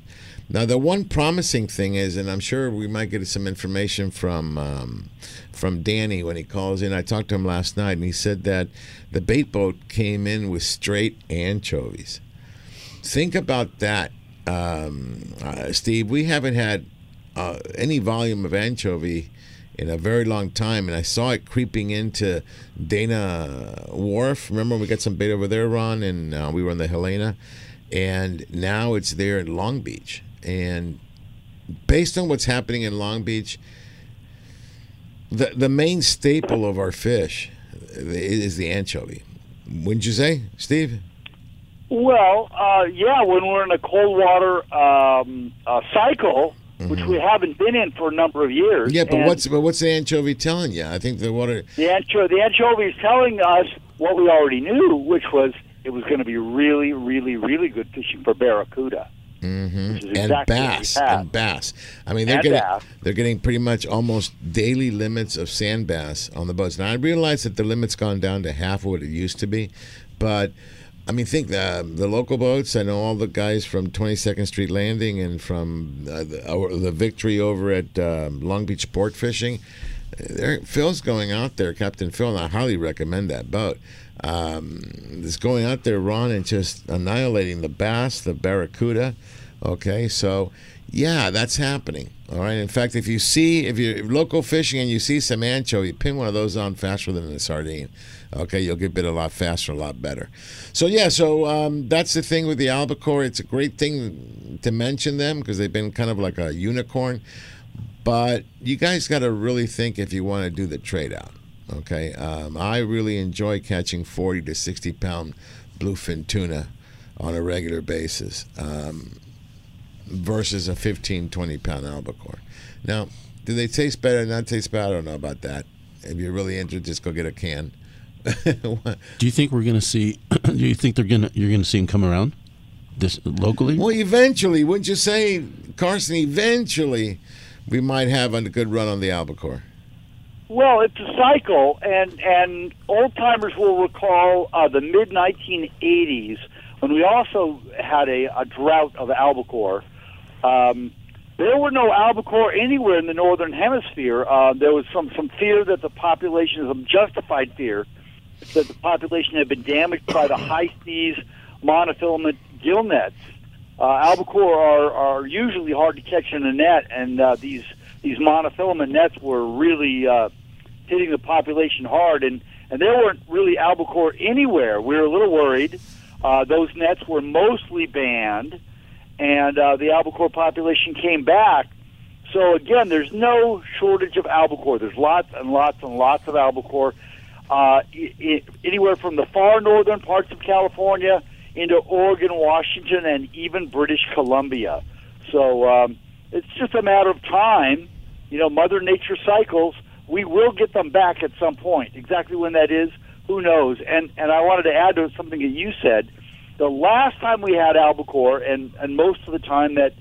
Now, the one promising thing is, and I'm sure we might get some information from um, from Danny when he calls in. I talked to him last night, and he said that the bait boat came in with straight anchovies. Think about that, um, uh, Steve. We haven't had uh, any volume of anchovy in a very long time, and I saw it creeping into Dana Wharf. Remember, we got some bait over there, Ron, and uh, we were on the Helena, and now it's there in Long Beach. And based on what's happening in Long Beach, the the main staple of our fish is the anchovy. Wouldn't you say, Steve? Well, uh, yeah, when we're in a cold water um, uh, cycle, which we haven't been in for a number of years. Mm-hmm. Yeah, but what's but what's the anchovy telling you? I think the water. the ancho- the anchovy is telling us what we already knew, which was it was going to be really, really, really good fishing for barracuda. Hmm is And exactly what we bass and bass. I mean, they're And getting bass. they're getting pretty much almost daily limits of sand bass on the boats. Now I realize that the limit's gone down to half of what it used to be, but I mean, think the the local boats. I know all the guys from 22nd Street Landing and from uh, the, our- the Victory over at um, Long Beach Sport Fishing. There, Phil's going out there, Captain Phil, and I highly recommend that boat. Um, is going out there, Ron, and just annihilating the bass, the barracuda. Okay, so yeah, that's happening. All right. In fact, if you see if you're local fishing and you see some anchovy, you pin one of those on faster than a sardine. Okay, you'll get bit a lot faster, a lot better. So yeah, so um, that's the thing with the albacore. It's a great thing to mention them because they've been kind of like a unicorn. But you guys got to really think if you want to do the trade out. Okay, um, I really enjoy catching 40 to 60 pound bluefin tuna on a regular basis um, versus a 15, 20 pound albacore. Now, do they taste better? Not taste better? I don't know about that. If you're really interested, just go get a can. <laughs> Do you think we're going to see? <clears throat> do you think they're going to you're going to see them come around this locally? Well, eventually, wouldn't you say, Carson? Eventually, we might have a good run on the albacore. Well, it's a cycle, and and old timers will recall uh, the mid 1980s when we also had a, a drought of albacore. Um, there were no albacore anywhere in the northern hemisphere. Uh, there was some some fear that the population, some justified fear, that the population had been damaged by the high seas monofilament gill nets. Uh, albacore are, are usually hard to catch in a net, and uh, these these monofilament nets were really uh, hitting the population hard, and and there weren't really albacore anywhere. We were a little worried. Uh, those nets were mostly banned, and uh, the albacore population came back. So again, there's no shortage of albacore. There's lots and lots and lots of albacore, uh, i i anywhere from the far northern parts of California into Oregon, Washington, and even British Columbia. So um, it's just a matter of time. You know, Mother Nature cycles. We will get them back at some point. Exactly when that is, who knows? And and I wanted to add to something that you said. The last time we had albacore, and and most of the time that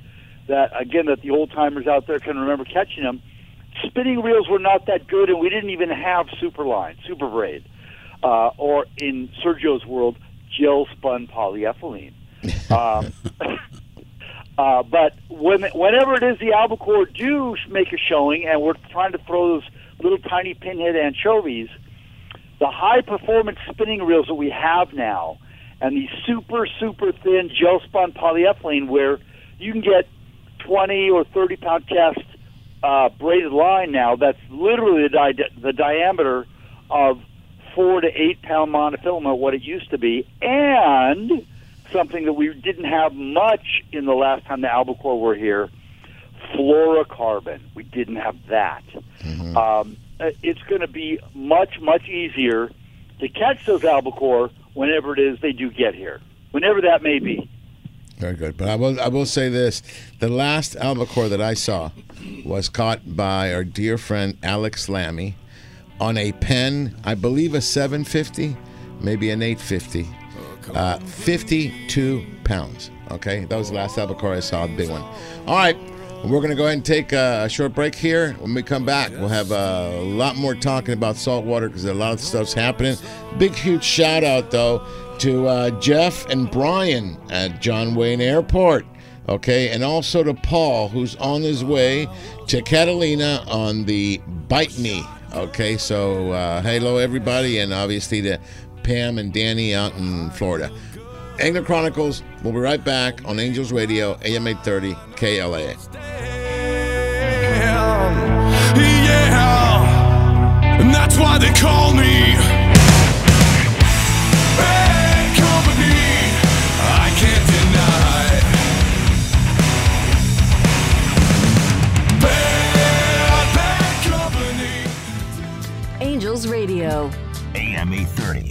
that again that the old timers out there can remember catching them, spinning reels were not that good, and we didn't even have Superline, Super Braid, uh, or in Sergio's world, gel spun polyethylene. <laughs> Um, <laughs> Uh, but when, whenever it is the albacore do make a showing, and we're trying to throw those little tiny pinhead anchovies, the high performance spinning reels that we have now, and the super super thin gel spun polyethylene, where you can get 20 or 30 pound cast uh, braided line now. That's literally the, di- the diameter of four to eight pound monofilament, what it used to be, and something that we didn't have much in the last time the albacore were here fluorocarbon. We didn't have that. Um, uh, it's going to be much, much easier to catch those albacore whenever it is they do get here, whenever that may be. Very good. But I will I will say this: the last albacore that I saw was caught by our dear friend Alex Lammy on a Penn, I believe a 750, maybe an 850, uh, 52 pounds. Okay, that was the last albacore I saw, a big one. All right. We're going to go ahead and take a short break here. When we come back, we'll have a lot more talking about saltwater because a lot of stuff's happening. Big, huge shout out, though, to uh, Jeff and Brian at John Wayne Airport. Okay, and also to Paul, who's on his way to Catalina on the Bite Me. Okay, so uh, hello, everybody, and obviously to Pam and Danny out in Florida. Angler Chronicles, we'll be right back on Angels Radio, AM 830, KLAA. Yeah, and that's why they call me. Bad company, I can't deny. Bad, bad company. Angels Radio. AM 830.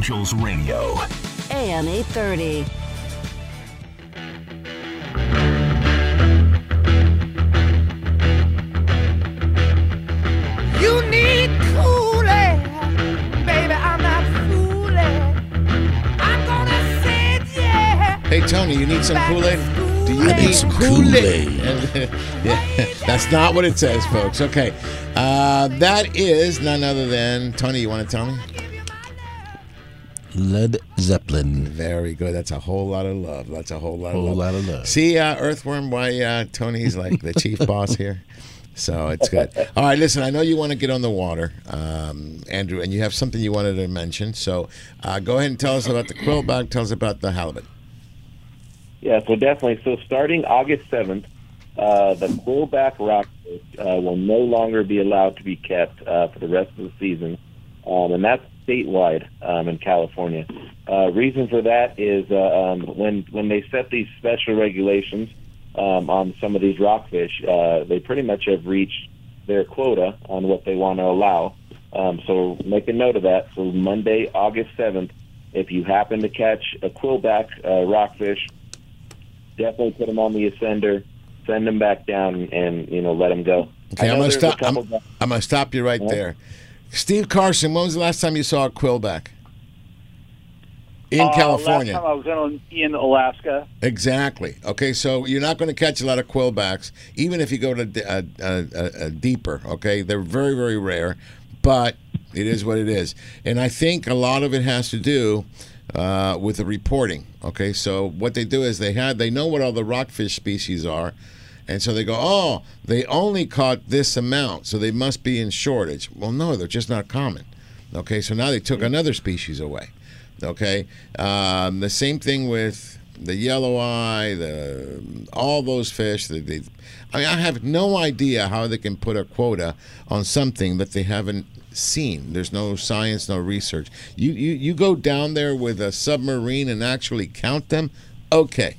Angels Radio. AM 830. You need cooling, baby. I'm not fooling. I'm gonna say it, yeah. Hey, Tony, you need some Kool Aid? Do you I need some Kool-Aid? <laughs> yeah, that's not what it says, folks. Okay. Uh, that is none other than, Tony, you want to tell me? Led Zeppelin. Very good. That's a whole lot of love. That's a whole lot Whole of love. lot of love. See, uh, Earthworm, why uh, Tony's like the chief <laughs> boss here. So it's good. All right, listen. I know you want to get on the water, um, Andrew, and you have something you wanted to mention. So uh, go ahead and tell us about the quillback. Tell us about the halibut. Yeah, so definitely. So starting August 7th, uh, the quillback rockfish uh, will no longer be allowed to be kept uh, for the rest of the season, um, and that's statewide um, in California. Uh, reason for that is uh, um, when when they set these special regulations um, on some of these rockfish, uh, they pretty much have reached their quota on what they want to allow. Um, so make a note of that. So Monday, August 7th, if you happen to catch a quillback uh, rockfish, definitely put them on the ascender, send them back down, and you know let them go. Okay, I'm gonna stop. I'm, I'm gonna stop you right Yeah. there. Steve Carson, when was the last time you saw a quillback? In Uh, California. Last time I was in, in Alaska. Exactly. Okay, so you're not going to catch a lot of quillbacks, even if you go to uh, uh, uh, uh, deeper. Okay, they're very, very rare, but it is what it is. And I think a lot of it has to do uh, with the reporting. Okay, so what they do is they had they know what all the rockfish species are. And so they go, oh, they only caught this amount, so they must be in shortage. Well, no, they're just not common. Okay, so now they took another species away. Okay, um, the same thing with the yellow eye, the all those fish. They, I mean, I have no idea how they can put a quota on something that they haven't seen. There's no science, no research. You you you go down there with a submarine and actually count them. Okay,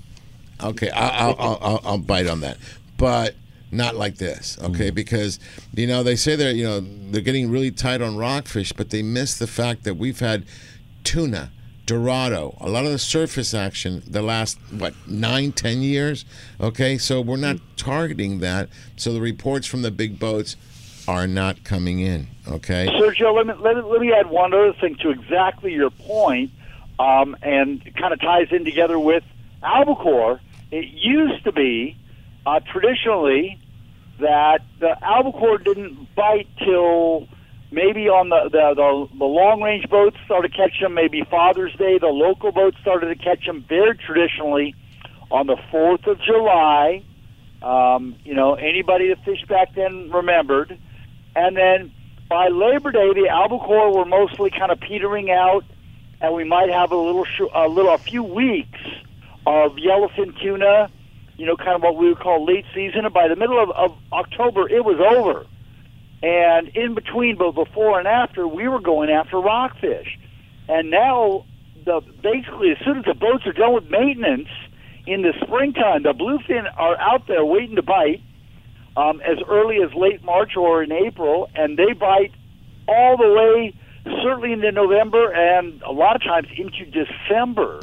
okay, I- I'll, I'll, I'll bite on that, but not like this. Okay, because you know they say they're you know they're getting really tight on rockfish, but they miss the fact that we've had tuna. Dorado, a lot of the surface action the last what nine, ten years. Okay, so we're not targeting that. So the reports from the big boats are not coming in. Okay, Sergio, let me, let, me- let me add one other thing to exactly your point, um, and kind of ties in together with albacore. It used to be uh, traditionally that the albacore didn't bite till maybe on the, the, the, the long range boats started to catch them, maybe Father's Day. The local boats started to catch them very traditionally on the 4th of July. Um, you know, anybody that fished back then remembered. And then by Labor Day, the albacore were mostly kind of petering out, and we might have a little, sh- a little, a few weeks of yellowfin tuna. You know, kind of what we would call late season. And by the middle of, of October, it was over. And in between, both before and after, we were going after rockfish. And now, the basically, as soon as the boats are done with maintenance in the springtime, the bluefin are out there waiting to bite um, as early as late March or in April, and they bite all the way, certainly into November, and a lot of times into December.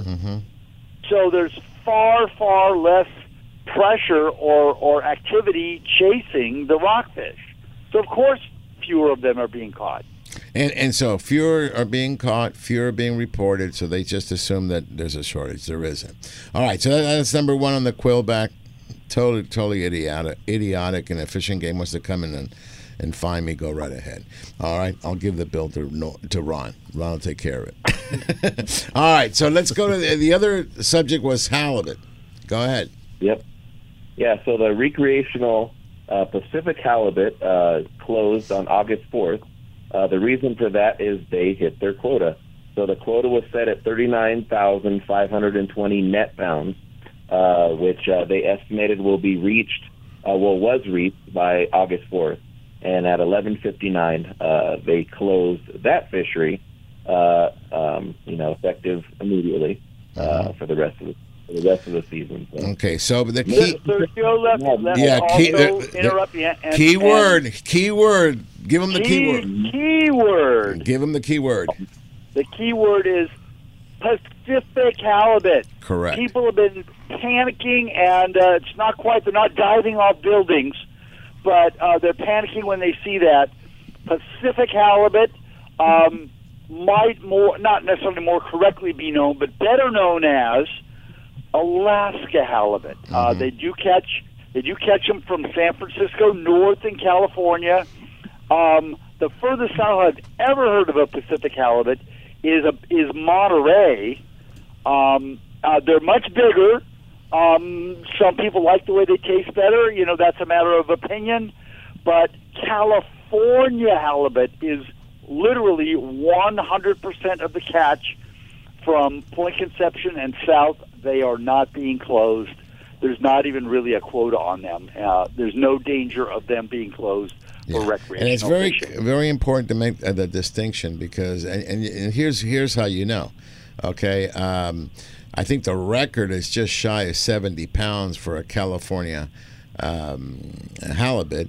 So there's far, far less pressure or, or activity chasing the rockfish. So, of course, fewer of them are being caught. and and so fewer are being caught, fewer are being reported. So they just assume that there's a shortage. There isn't. All right, so that's number one on the quillback. Totally, totally idiotic. Idiotic, and a fishing game wants to come in and. And find me, go right ahead. All right, I'll give the bill to to Ron. Ron will take care of it. <laughs> All right, so let's go to the, the other subject was halibut. Go ahead. Yep. Yeah, so the recreational uh, Pacific halibut uh, closed on August 4th. Uh, the reason for that is they hit their quota. So the quota was set at 39,520 net pounds, uh, which uh, they estimated will be reached, uh, well, was reached by August 4th. And at 11:59, uh, they closed that fishery, uh, um, you know, effective immediately uh, for the rest of the for the rest of the season. So. Okay, so the key. Sergio left, left Yeah, also key, the, the- interrupt you. And, key and- word, key word. Give him the key, Key- word. Key word. Give him the key word. The key word is Pacific halibut. Correct. People have been panicking, and uh, it's not quite. They're not diving off buildings, but uh, they're panicking when they see that Pacific halibut um, might more, not necessarily more correctly be known, but better known as Alaska halibut. Uh, they do catch. They do catch them from San Francisco north in California. Um, the furthest south I've ever heard of a Pacific halibut is a, is Monterey. Um, uh, they're much bigger. Um, some people like the way they taste better. You know, that's a matter of opinion. But California halibut is literally 100% of the catch from Point Conception and south. They are not being closed. There's not even really a quota on them. Uh, there's no danger of them being closed for recreational and it's very fishing. very important to make uh, the distinction because and, and, and here's here's how you know okay? Um, i think the record is just shy of 70 pounds for a california um, halibut.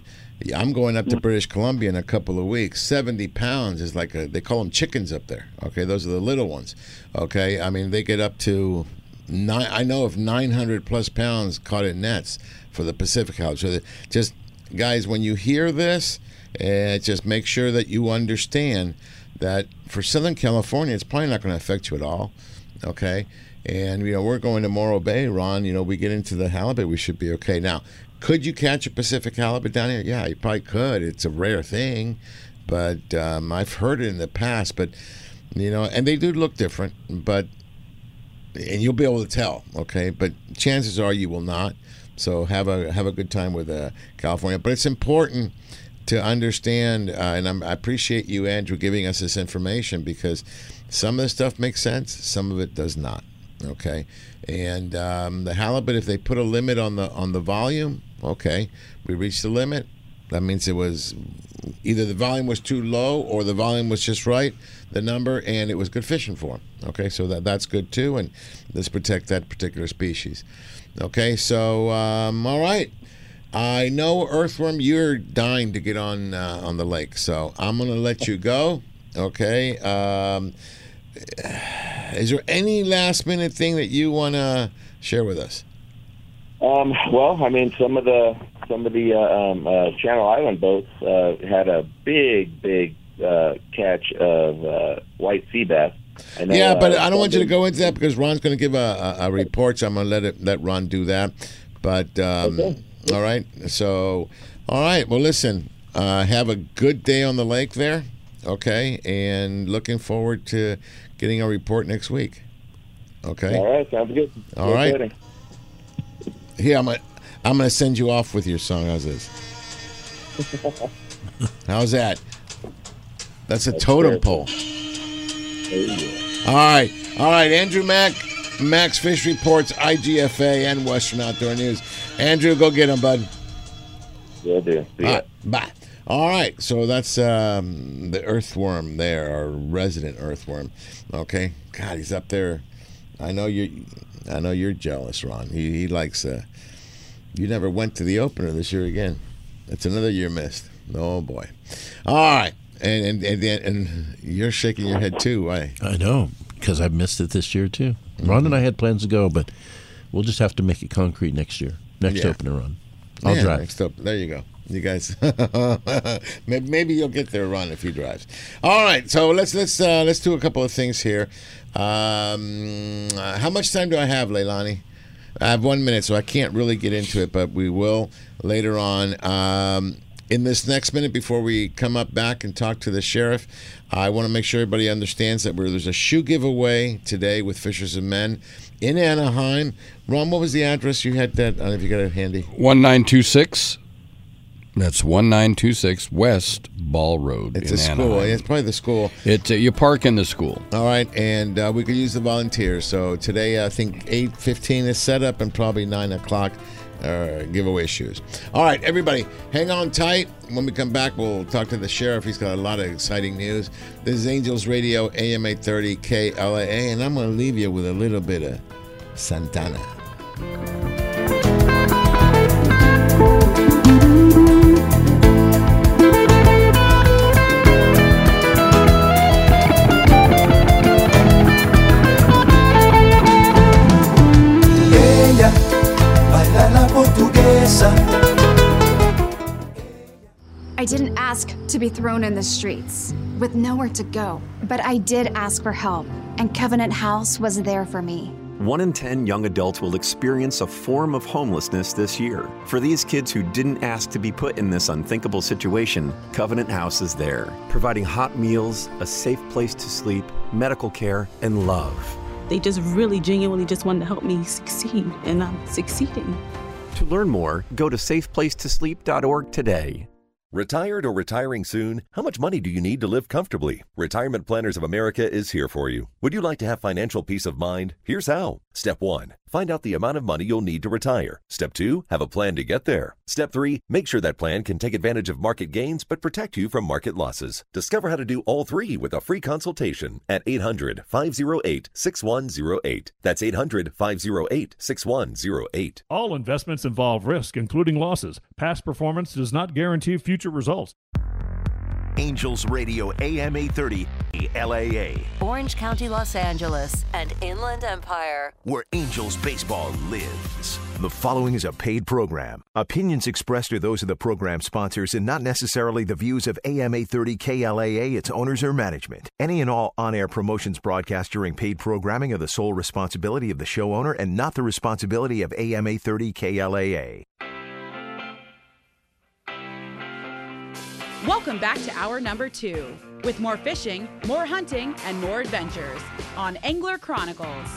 I'm going up to british columbia in a couple of weeks. 70 pounds is like a they call them chickens up there okay? Those are the little ones okay? I mean they get up to nine, I know of 900 plus pounds caught in nets for the Pacific halibut. So just guys, when you hear this, uh, just make sure that you understand that for Southern California, it's probably not going to affect you at all. Okay, and you know we're going to Morro Bay, Ron. You know we get into the halibut, we should be okay. Now, could you catch a Pacific halibut down here? Yeah, you probably could. It's a rare thing, but um, I've heard it in the past. But you know, and they do look different, but and you'll be able to tell. Okay, but chances are you will not. So have a have a good time with uh, California. But it's important to understand, uh, and I'm, I appreciate you, Andrew, giving us this information because some of the stuff makes sense, some of it does not. Okay, and um, the halibut, if they put a limit on the on the volume, okay, we reach the limit. That means it was either the volume was too low or the volume was just right, the number, and it was good fishing for them. Okay, so that that's good too, and let's protect that particular species. Okay, so um, all right. I know Earthworm, you're dying to get on uh, on the lake, so I'm gonna let you go. Okay. Um, is there any last minute thing that you want to share with us? Um, well, I mean, some of the some of the uh, um, uh, Channel Island boats uh, had a big, big uh, catch of uh, white sea bass. Know, yeah, but uh, I don't want you to go into that because Ron's going to give a, a, a report, so I'm going to let it let Ron do that. But um, all right, so all right. Well, listen, uh, have a good day on the lake there. Okay, and looking forward to getting a report next week. Okay. All right, sounds good. All Good right. Here, I'm gonna I'm gonna send you off with your song. How's this? <laughs> How's that? That's a totem pole. All right, all right. Andrew Mack, Max Fish Reports, IGFA, and Western Outdoor News. Andrew, go get him, bud. Will do. See All right, bye. All right, so that's um, the earthworm there, our resident earthworm. Okay, God, he's up there. I know you. I know you're jealous, Ron. He, he likes. Uh, you never went to the opener this year again. That's another year missed. Oh boy. All right, and and and, and you're shaking your head too. Why? I know because I've missed it this year too. Ron and I had plans to go, but we'll just have to make it concrete next year. Next Yeah. opener run. I'll Yeah, drive. Next up, there you go. You guys, <laughs> maybe, maybe you'll get there, Ron, if he drives. All right, so let's let's uh, let's do a couple of things here. Um, uh, how much time do I have, Leilani? I have one minute, so I can't really get into it, but we will later on. Um, in this next minute, before we come up back and talk to the sheriff, I want to make sure everybody understands that there's a shoe giveaway today with Fishers and Men in Anaheim. Ron, what was the address you had? That I don't know if you got it handy. 1926. That's 1926 West Ball Road. It's a school. Anaheim. It's probably the school. It, uh, you park in the school. All right, and uh, we could use the volunteers. So today, I think eight fifteen is set up, and probably nine o'clock uh, giveaway shoes. All right, everybody, hang on tight. When we come back, we'll talk to the sheriff. He's got a lot of exciting news. This is Angels Radio, AM eight thirty KLAA, and I'm going to leave you with a little bit of Santana. Portuguesa. I didn't ask to be thrown in the streets with nowhere to go, but I did ask for help, and Covenant House was there for me. One in 10 young adults will experience a form of homelessness this year. For these kids who didn't ask to be put in this unthinkable situation, Covenant House is there, providing hot meals, a safe place to sleep, medical care, and love. They just really genuinely just wanted to help me succeed, and I'm succeeding. To learn more, go to safeplacetosleep.org today. Retired or retiring soon? How much money do you need to live comfortably? Retirement Planners of America is here for you. Would you like to have financial peace of mind? Here's how. Step 1. Find out the amount of money you'll need to retire. Step 2. Have a plan to get there. Step 3. Make sure that plan can take advantage of market gains but protect you from market losses. Discover how to do all three with a free consultation at 800 508 6108. That's 800 508 6108. All investments involve risk, including losses. Past performance does not guarantee future results. Angels Radio AM 830 LAA, Orange County, Los Angeles, and Inland Empire. where Angels baseball lives. The following is a paid program. Opinions expressed are those of the program sponsors and not necessarily the views of AM 830 KLAA, its owners, or management. Any and all on air promotions broadcast during paid programming are the sole responsibility of the show owner and not the responsibility of AM 830 KLAA. Welcome back to hour number two with more fishing, more hunting, and more adventures on Angler Chronicles.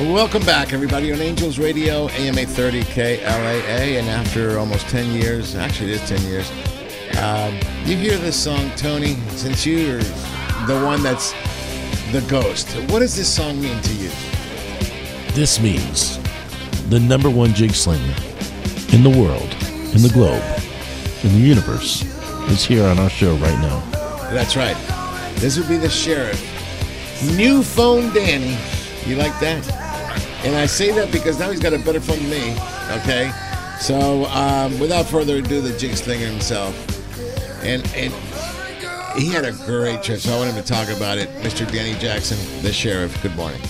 Welcome back, everybody, on Angels Radio, AM 830 KLAA. And after almost 10 years, actually, it is 10 years, um, you hear this song, Tony, since you're the one that's the ghost. What does this song mean to you? This means the number one jig slinger in the world, in the globe, in the universe is here on our show right now. That's right. This would be the sheriff. New phone Danny. You like that? And I say that because now he's got a better phone than me. Okay? So, um, without further ado, the jig slinger himself. And, and he had a great trip, so I want him to talk about it. Mr. Danny Jackson, the sheriff. Good morning.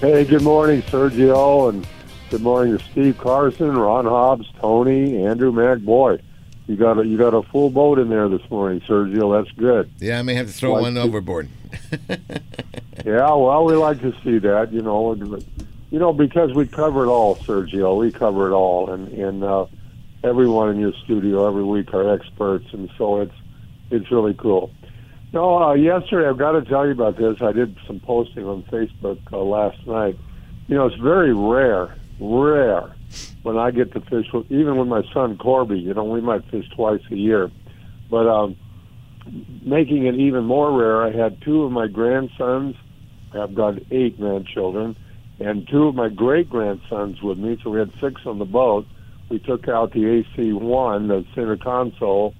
Hey, good morning, Sergio, and good morning to Steve Carson, Ron Hobbs, Tony, Andrew McBoy. You got a you got a full boat in there this morning, Sergio. That's good. Yeah, I may have to throw Like one to- overboard. <laughs> Yeah, well, we like to see that, you know, you know, because we cover it all, Sergio. We cover it all, and and uh, everyone in your studio every week are experts, and so it's it's really cool. No, uh, yesterday I've got to tell you about this. I did some posting on Facebook uh, last night. You know, it's very rare, rare when I get to fish with even with my son Corby. You know, we might fish twice a year, but um, making it even more rare, I had two of my grandsons. I've got eight grandchildren, and two of my great grandsons with me. So we had six on the boat. We took out the AC one, the center console,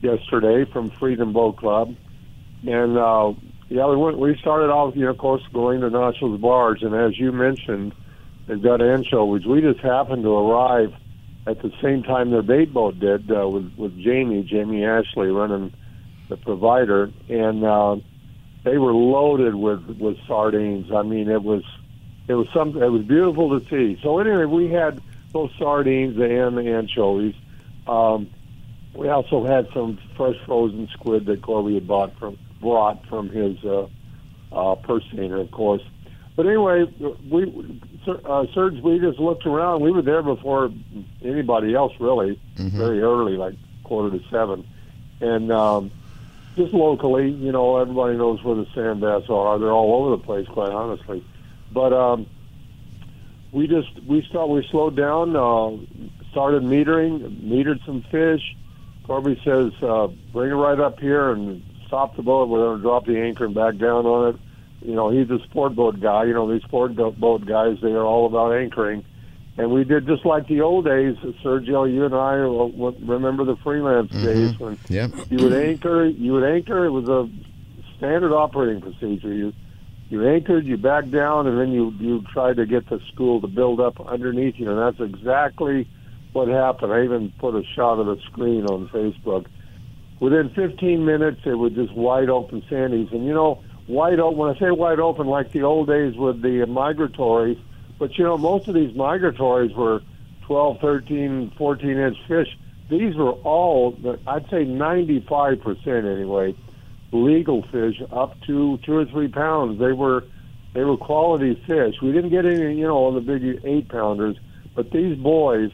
yesterday from Freedom Boat Club, and uh, yeah, we went. We started off, you know, of course, going to Nachos bars, and as you mentioned, they've got anchovies. We just happened to arrive at the same time their bait boat did uh, with with Jamie, Jamie Ashley running the provider, and uh, they were loaded with with sardines. I mean, it was it was something. It was beautiful to see. So anyway, we had both sardines and the anchovies. Um, we also had some fresh frozen squid that Corby had bought from brought from his uh, uh, purse of course. But anyway, we uh, Serge, we just looked around. We were there before anybody else, really, very early, like quarter to seven, and um, just locally, you know, everybody knows where the sand bass are. They're all over the place, quite honestly. But um, we just we start we slowed down, uh, started metering, metered some fish. Corby says, uh, "Bring it right up here and stop the boat. We're going to drop the anchor and back down on it." You know, he's a sport boat guy. You know, these sport boat guys, they are all about anchoring. And we did just like the old days, Sergio. You and I uh, remember the freelance days when Yep. you would anchor. You would anchor. It was a standard operating procedure. You you anchored, you backed down, and then you you tried to get the school to build up underneath you, and that's exactly what happened. I even put a shot of the screen on Facebook. Within 15 minutes, it was just wide open sandies, and you know, wide open. When I say wide open, like the old days with the migratories, but you know, most of these migratories were 12, 13, 14 inch fish. These were all, I'd say 95 percent anyway, legal fish up to two or three pounds. They were they were quality fish. We didn't get any, you know, on the big eight pounders, but these boys.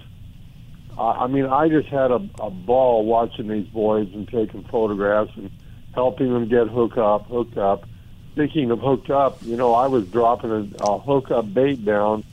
I mean, I just had a, a ball watching these boys and taking photographs and helping them get hooked up, hooked up. Speaking of hooked up, you know, I was dropping a, a hook up bait down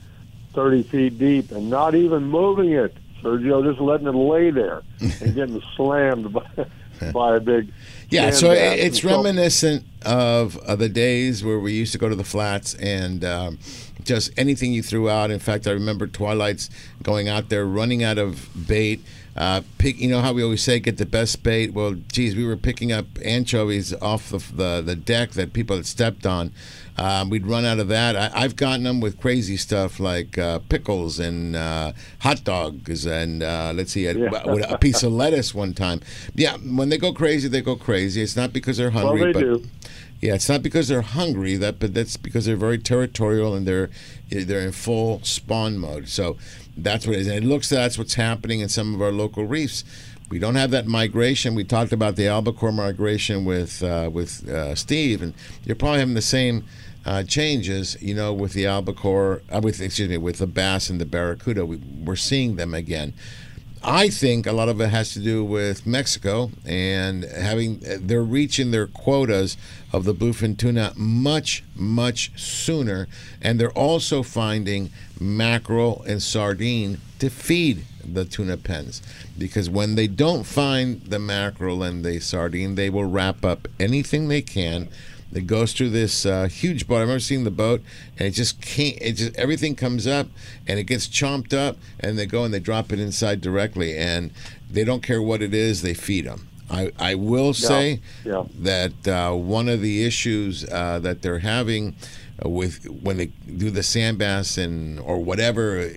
30 feet deep and not even moving it, Sergio, just letting it lay there and <laughs> getting slammed by, <laughs> by a big. Yeah, so it's reminiscent of, of the days where we used to go to the flats and um, just anything you threw out. In fact, I remember Twilight's going out there, running out of bait. Uh, pick, you know how we always say, get the best bait. Well, geez, we were picking up anchovies off the the, the deck that people had stepped on. Um, we'd run out of that. I, I've gotten them with crazy stuff like uh, pickles and uh, hot dogs, and uh, let's see, a, Yeah. <laughs> a piece of lettuce one time. Yeah, when they go crazy, they go crazy. It's not because they're hungry, Well, they but do. Yeah, it's not because they're hungry. That, but that's because they're very territorial and they're they're in full spawn mode. So that's what it is. And it looks that's what's happening in some of our local reefs. We don't have that migration. We talked about the albacore migration with uh, with uh, Steve, and you're probably having the same uh, changes. You know, with the albacore, uh, with excuse me, with the bass and the barracuda. We, we're seeing them again. I think a lot of it has to do with Mexico and having they're reaching their quotas of the bluefin tuna much much sooner, and they're also finding mackerel and sardine to feed the tuna pens. Because when they don't find the mackerel and the sardine, they will wrap up anything they can that goes through this uh, huge boat. I remember seeing the boat, and it just can't. It just everything comes up, and it gets chomped up, and they go and they drop it inside directly, and they don't care what it is. They feed them. I, I will say yeah. that uh, one of the issues uh, that they're having with when they do the sand bass and or whatever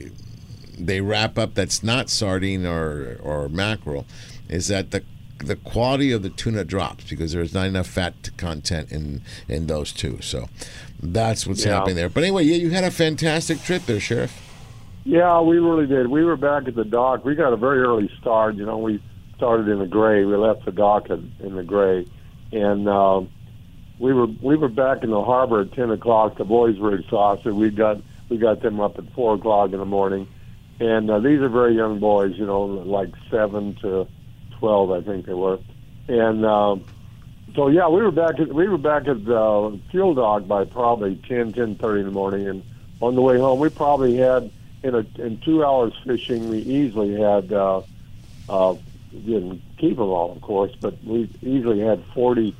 they wrap up that's not sardine or or mackerel is that the the quality of the tuna drops because there's not enough fat content in in those two. So that's what's Yeah. happening there. But anyway, yeah, you had a fantastic trip there, Sheriff. Yeah, we really did. We were back at the dock. We got a very early start. You know, we started in the gray. We left the dock in, in the gray, and um, we were we were back in the harbor at ten o'clock. The boys were exhausted. We got we got them up at four o'clock in the morning, and uh, these are very young boys. You know, like seven to twelve, I think they were, and. Um, so yeah, we were back at we were back at the fuel dock by probably ten ten thirty in the morning, and on the way home we probably had in a in two hours fishing we easily had uh, uh, didn't keep them all of course, but we easily had forty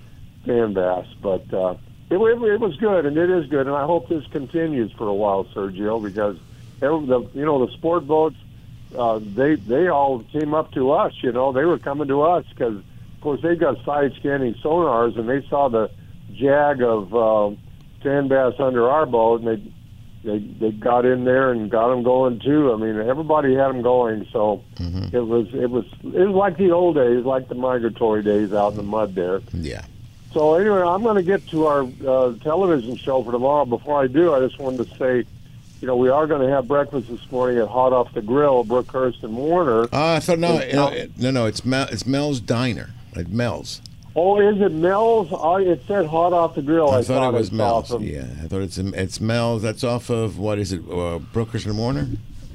sand bass. But uh, it, wa- it was good, and it is good, and I hope this continues for a while, Sergio, because every, the you know the sport boats uh, they they all came up to us. You know, they were coming to us because, of course, they've got side scanning sonars, and they saw the jag of uh, sand bass under our boat, and they they they got in there and got them going too. I mean, everybody had them going, so it was it was it was like the old days, like the migratory days out in the mud there. Yeah. So anyway, I'm going to get to our uh, television show for tomorrow. Before I do, I just wanted to say, you know, we are going to have breakfast this morning at Hot Off the Grill, Brookhurst and Warner. Uh, I thought no, And- no, it- no, no. It's Mel, it's Mel's Diner. At Mel's. Oh, is it Mel's? Oh, it said Hot Off the Grill. I, I thought it was Mel's. awesome. Yeah, I thought it's it's Mel's. That's off of what is it? Uh, Brookhurst and Warner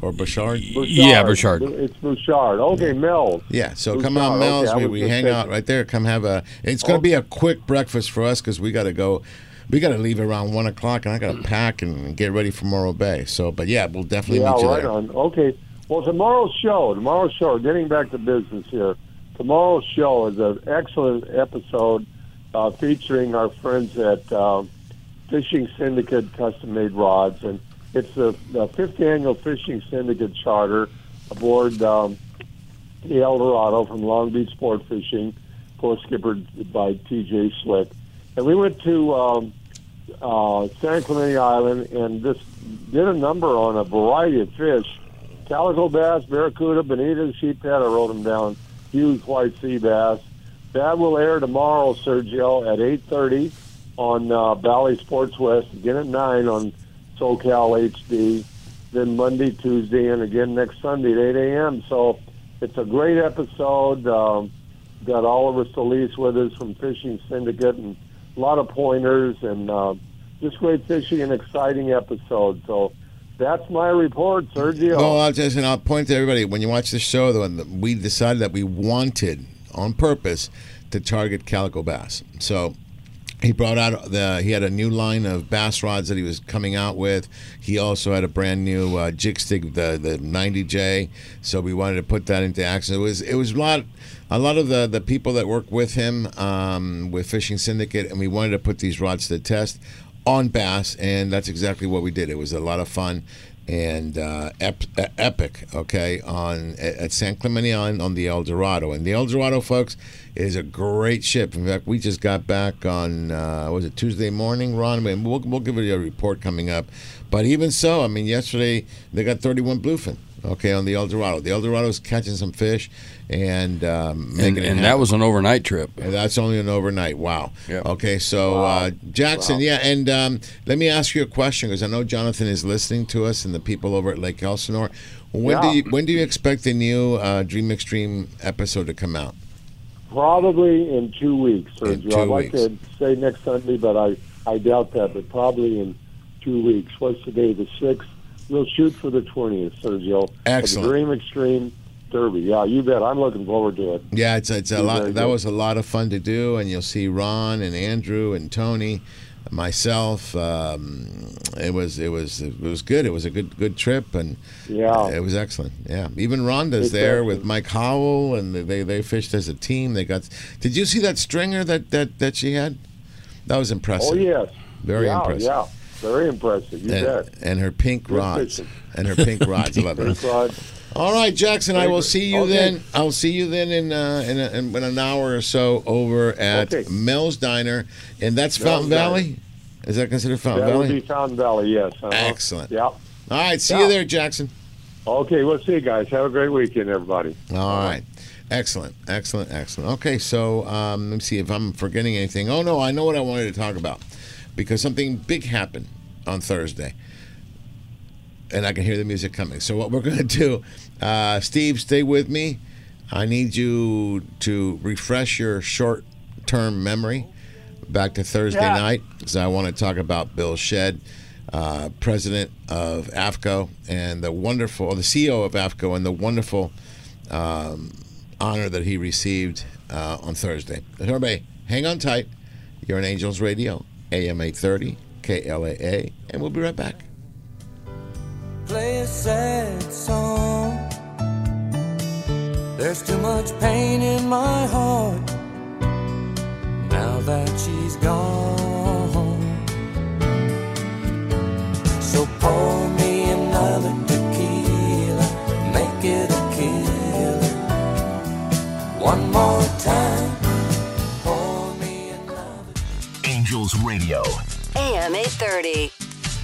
or Bouchard? Bouchard? Yeah, Bouchard. It's Bouchard. Okay, Mel's. Yeah, so Bouchard. come out, Mel's. Okay, we we hang mistaken. out right there. Come have a. It's going to Oh. be a quick breakfast for us because we got to go. We got to leave around one o'clock, and I got to pack and get ready for Morro Bay. So, but yeah, we'll definitely yeah, meet you right there. on. Okay. Well, tomorrow's show, tomorrow's show, getting back to business here. Tomorrow's show is an excellent episode uh, featuring our friends at uh, Fishing Syndicate Custom Made Rods. And it's the, the fifth annual Fishing Syndicate Charter aboard um, the El Dorado from Long Beach Sport Fishing, course, skippered by TJ Slick. And we went to um, uh, San Clemente Island and just did a number on a variety of fish. Calico bass, barracuda, bonita, sheephead, I wrote them down, huge white sea bass. That will air tomorrow, Sergio, at 8.30 on uh, Bally Sports West, again at 9 on SoCal HD, then Monday, Tuesday, and again next Sunday at 8 a.m. So it's a great episode. Um, got Oliver Solis with us from Fishing Syndicate and a lot of pointers and uh, just great fishing and exciting episode. So that's my report, Sergio. Well, I'll just and I'll point to everybody when you watch the show. and we decided that we wanted on purpose to target calico bass. So he brought out the he had a new line of bass rods that he was coming out with. He also had a brand new uh, jig stick, the the 90J. So we wanted to put that into action. It was it was a lot. A lot of the, the people that work with him um, with Fishing Syndicate, and we wanted to put these rods to the test. On bass, and that's exactly what we did. It was a lot of fun and uh, ep- epic. Okay, on at San Clemente on on the El Dorado, and the El Dorado, folks, is a great ship. In fact, we just got back on uh, was it Tuesday morning, Ron? We'll we'll give you a report coming up. But even so, I mean, yesterday they got 31 bluefin. Okay, on the El Dorado. The El Dorado's catching some fish and um, And, making it and that was an overnight trip. And that's only an overnight. Wow. Yeah. Okay, so Wow. uh, Jackson, Wow. yeah, and um, let me ask you a question because I know Jonathan is listening to us and the people over at Lake Elsinore. When Yeah. do you when do you expect the new uh, Dream Extreme episode to come out? Probably in two weeks, In Sergio. two I'd like to say next Sunday, but I, I doubt that, but probably in two weeks. What's today, the 6th? We'll shoot for the 20th, Sergio. Excellent. The Dream Extreme Derby. Yeah, you bet. I'm looking forward to it. Yeah, it's it's a lot. That good. was a lot of fun to do, and you'll see Ron and Andrew and Tony, myself. Um, it was it was it was good. It was a good good trip, and Yeah. it was excellent. Yeah, even Rhonda's It's there excellent. with Mike Howell, and they they fished as a team. They got. Did you see that stringer that that that she had? That was impressive. Oh, yes. Very yeah, impressive. Yeah, very impressive. You and, bet. and her pink Good rods fishing. and her pink rods. I love <laughs> it. All right, Jackson. I will see you Okay. then. I'll see you then in uh, in, a, in, an hour or so over at Okay. Mel's Diner, and that's Mel's Fountain Diner. Valley. Is that considered Fountain that Valley? would be Fountain Valley, yes. Uh-huh. Excellent. Yeah. All right. See Yeah. you there, Jackson. Okay, we'll see you guys. Have a great weekend, everybody. All right. Excellent. Excellent. Excellent. Okay. So um, let me see if I'm forgetting anything. Oh no, I know what I wanted to talk about because something big happened on Thursday. and I can hear the music coming. So what we're going to do, uh, Steve, stay with me. I need you to refresh your short-term memory back to Thursday Yeah. night because I want to talk about Bill Shedd, uh, president of AFCO, and the wonderful, the CEO of AFCO, and the wonderful um, honor that he received uh, on Thursday. Everybody, hang on tight. You're on Angels Radio, AM 830, KLAA, and we'll be right back. play a sad song. There's too much pain in my heart now that she's gone. So pour me another tequila, make it a killer. One more time, Angels Radio. AM 830.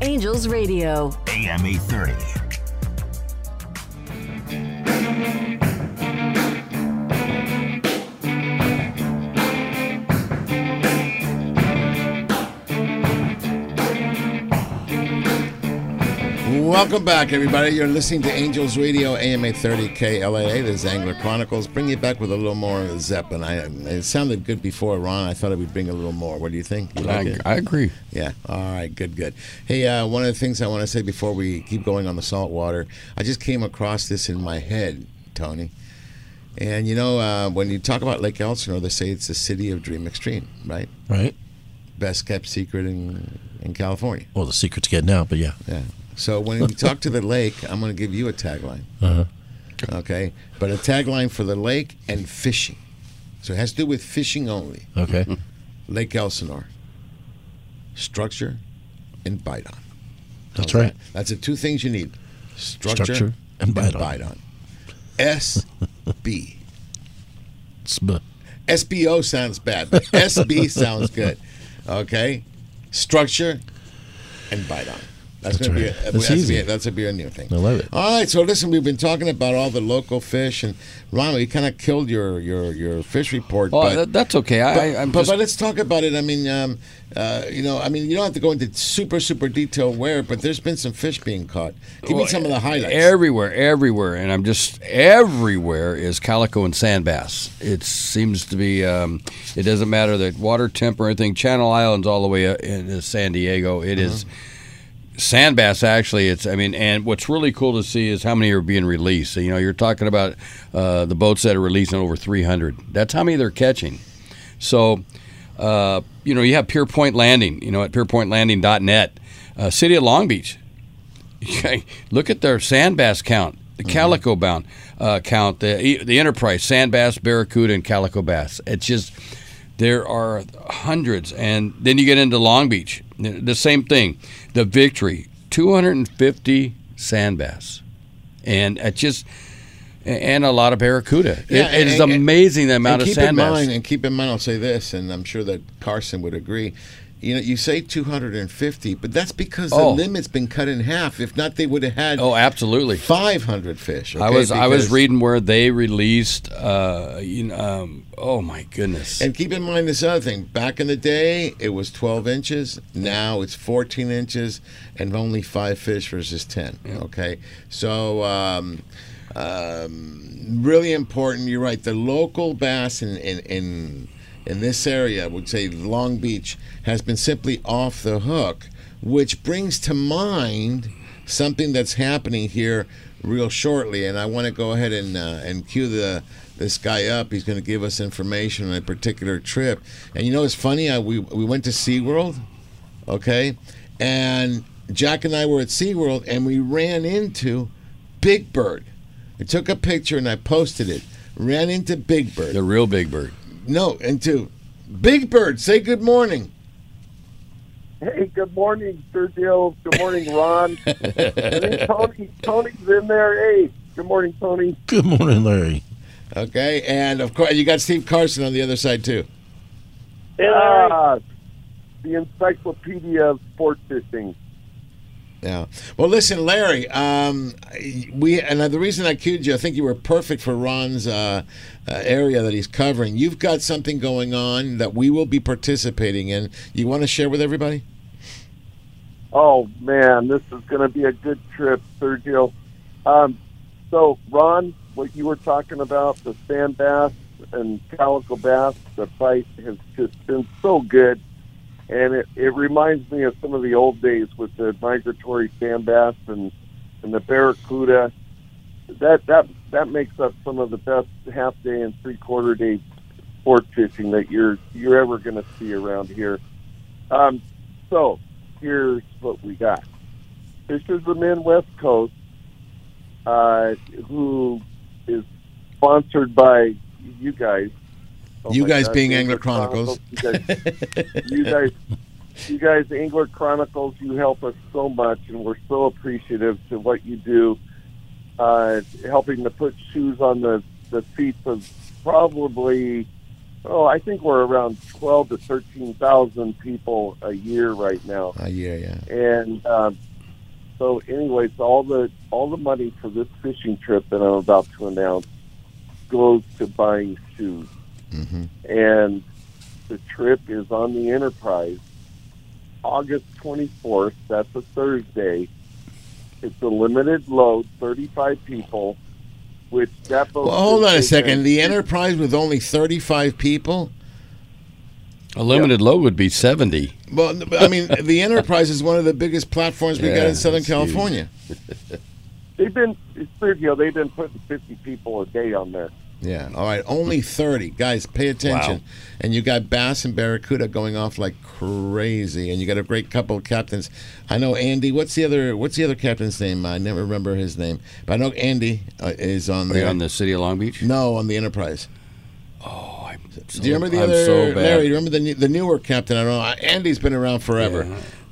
Angels Radio. AM 830. Welcome back, everybody. You're listening to Angels Radio, AM 830 KLAA. This is Angler Chronicles. Bring you back with a little more of Zeppelin. I, it sounded good before, Ron. I thought it would bring a little more. What do you think? You I- like it? I agree. Yeah. All right. Good. Good. Hey, uh, one of the things I want to say before we keep going on the saltwater, I just came across this in my head, Tony. And you know, uh, when you talk about Lake Elsinore, they say it's the city of Dream Extreme, right? Right. best kept secret in in California. Well, the secret's getting out, but yeah. Yeah. So when we talk to the lake, I'm going to give you a tagline. Uh-huh. Okay, but a tagline for the lake and fishing. So it has to do with fishing only. Okay. <laughs> Lake Elsinore. Structure and bite on. That's How's right. That's the two things you need: structure, Structure and bite on. on. S B. Sb. SBO sounds bad, but SB sounds good. <laughs> Okay, structure and bite on. That's, That's gonna right. be a, That's that's easy. Be a, that's a be a new thing. I love it. All right, so listen, we've been talking about all the local fish, and Ron, you kind of killed your your your fish report. Oh, but, that- that's okay. I- but, I- I'm but, just- but let's talk about it. I mean, um, uh, you know, I mean, you don't have to go into super super detail where, but there's been some fish being caught. Give me some of the highlights. Everywhere, everywhere, and I'm just everywhere is calico and sand bass. It seems to be. Um, it doesn't matter the water temp or anything. Channel Islands all the way up into San Diego. It is sand bass. Actually, it's. I mean, and what's really cool to see is how many are being released. So, you know, you're talking about uh, the boats that are releasing over 300. That's how many they're catching. So, uh, you know, you have Pierpoint Landing. You know, at purepointlanding.net, uh, City of Long Beach. Okay, look at their sand bass count, the calico bound uh, count, the the enterprise sand bass, barracuda, and calico bass. It's just there are hundreds, and then you get into Long Beach, the same thing. The Victory, 250 sand bass, and it just and a lot of barracuda. Yeah, it, it is and- amazing the amount of keep sand in bass. mind, and keep in mind, I'll say this, and I'm sure that Carson would agree. You know, you say 250, but that's because Oh. the limit's been cut in half. If not, they would have had Oh, absolutely. 500 fish. I okay? was I was reading where they released. Uh, you know, um, oh my goodness. And keep in mind this other thing. Back in the day, it was 12 inches. Now it's 14 inches and only five fish versus 10. Okay. So, um, um, really important. You're right. The local bass in, in, in, in this area, I would say Long Beach, has been simply off the hook, which brings to mind something that's happening here real shortly. And I want to go ahead and, uh, and cue the this guy up. He's going to give us information on a particular trip. And you know, it's funny. I, we we went to SeaWorld, okay, and Jack and I were at SeaWorld, and we ran into Big Bird. I took a picture and I posted it. Ran into Big Bird. The real Big Bird. No, and two. Big Bird. Say good morning. Hey, good morning, Sergio. Good morning, Ron. <laughs> Tony, Tony's in there. Hey, good morning, Tony. Good morning, Larry. Okay, and of course you got Steve Carson on the other side too. Ah, the encyclopedia of sport fishing. Yeah. Well, listen, Larry. Um, we and the reason I cued you, I think you were perfect for Ron's uh, uh, area that he's covering. You've got something going on that we will be participating in. You want to share with everybody? Oh man, this is going to be a good trip, Sergio. Um, so, Ron, what you were talking about, the sand bass and calico bass, the fight has just been so good. And it, it reminds me of some of the old days with the migratory sand bass and, and the barracuda. That, that, that makes up some of the best half day and three quarter day sport fishing that you're, you're ever going to see around here. Um, so, here's what we got. Fishers of Men West Coast, uh, who is sponsored by you guys. Oh you guys God, being Angler Chronicles. You guys, you <laughs> guys, you guys, Angler Chronicles, you help us so much, and we're so appreciative to what you do, uh, helping to put shoes on the the feet of probably oh, I think we're around twelve to thirteen thousand people a year right now. A year, yeah. And um, so, anyways, all the all the money for this fishing trip that I'm about to announce goes to buying shoes. Mm-hmm. And the trip is on the Enterprise, August 24th. That's a Thursday. It's a limited load, 35 people. Which that Well, hold on a second. The Enterprise with only 35 people. A limited load would be 70. Well, I mean, the Enterprise is one of the biggest platforms we got in Southern. California. They've been Sergio. They've been putting 50 people a day on there. Yeah. All right. Only 30. Guys, pay attention. Wow. And you got Bass and Barracuda going off like crazy. And you got a great couple of captains. I know Andy. What's the other What's the other captain's name? I never remember his name. But I know Andy uh, is on Are there. on the City of Long Beach? No, on the Enterprise. Oh, so, Do you remember the I'm other so. Larry? Do you remember the the newer captain? I don't know. Uh, Andy's been around forever,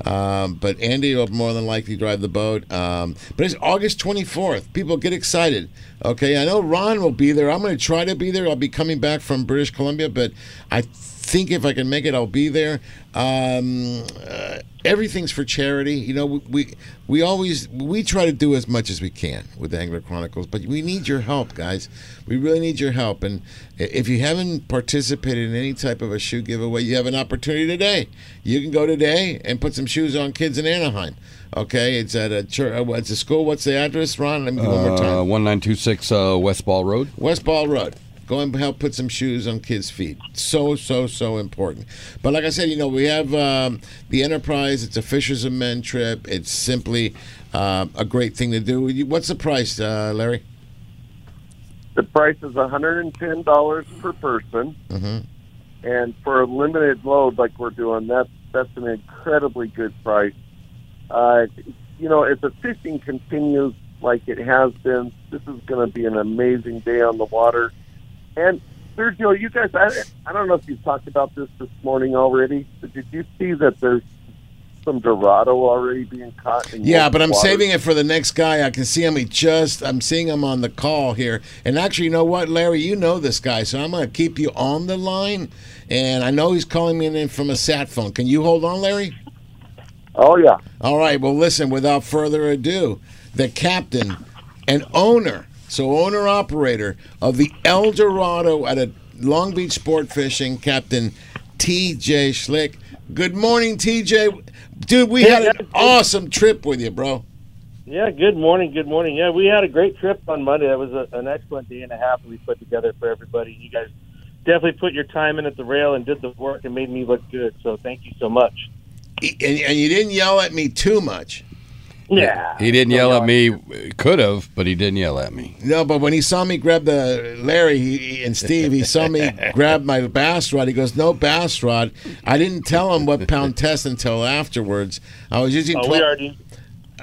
um, but Andy will more than likely drive the boat. Um, but it's August 24th. People get excited. Okay, I know Ron will be there. I'm going to try to be there. I'll be coming back from British Columbia, but I think if I can make it, I'll be there. Um, uh, everything's for charity. You know, we, we we always we try to do as much as we can with the Angler Chronicles, but we need your help, guys. We really need your help. And if you haven't participated in any type of a shoe giveaway, you have an opportunity today. You can go today and put some shoes on kids in Anaheim. Okay, it's at a church. Uh, it's a school. What's the address, Ron? Let me do one more time. Uh, 1926 uh, West Ball Road. West Ball Road. Go and help put some shoes on kids' feet. So, so, so important. But like I said, you know, we have um, the Enterprise. It's a Fishers of Men trip. It's simply uh, a great thing to do. What's the price, uh, Larry? The price is $110 per person, Mm-hmm. and for a limited load like we're doing, that's that's an incredibly good price. Uh, you know, if the fishing continues like it has been, this is going to be an amazing day on the water. And Sergio, you guys, I, I don't know if you talked about this this morning already, but did you see that there's some Dorado already being caught? In Yeah, but I'm waters? saving it for the next guy. I can see him. He just, I'm seeing him on the call here. And actually, you know what, Larry? You know this guy, so I'm going to keep you on the line. And I know he's calling me in from a sat phone. Can you hold on, Larry? Oh, yeah. All right. Well, listen, without further ado, the captain and owner, so owner operator of the El Dorado at a Long Beach Sport Fishing, Captain TJ Schlick. Good morning, TJ. Dude, we had an awesome trip with you, bro. Yeah, good morning. Good morning. Yeah, we had a great trip on Monday. That was a, an excellent day and a half that we put together for everybody. You guys definitely put your time in at the rail and did the work and made me look good. So thank you so much. And, and you didn't yell at me too much. Yeah. He didn't yell at me. Could have, but he didn't yell at me. No, but when he saw me grab the Larry he, and Steve, he saw me <laughs> grab my bass rod. He goes, "No bass rod." I didn't tell him what pound <laughs> test until afterwards. I was using. Oh, 12 we already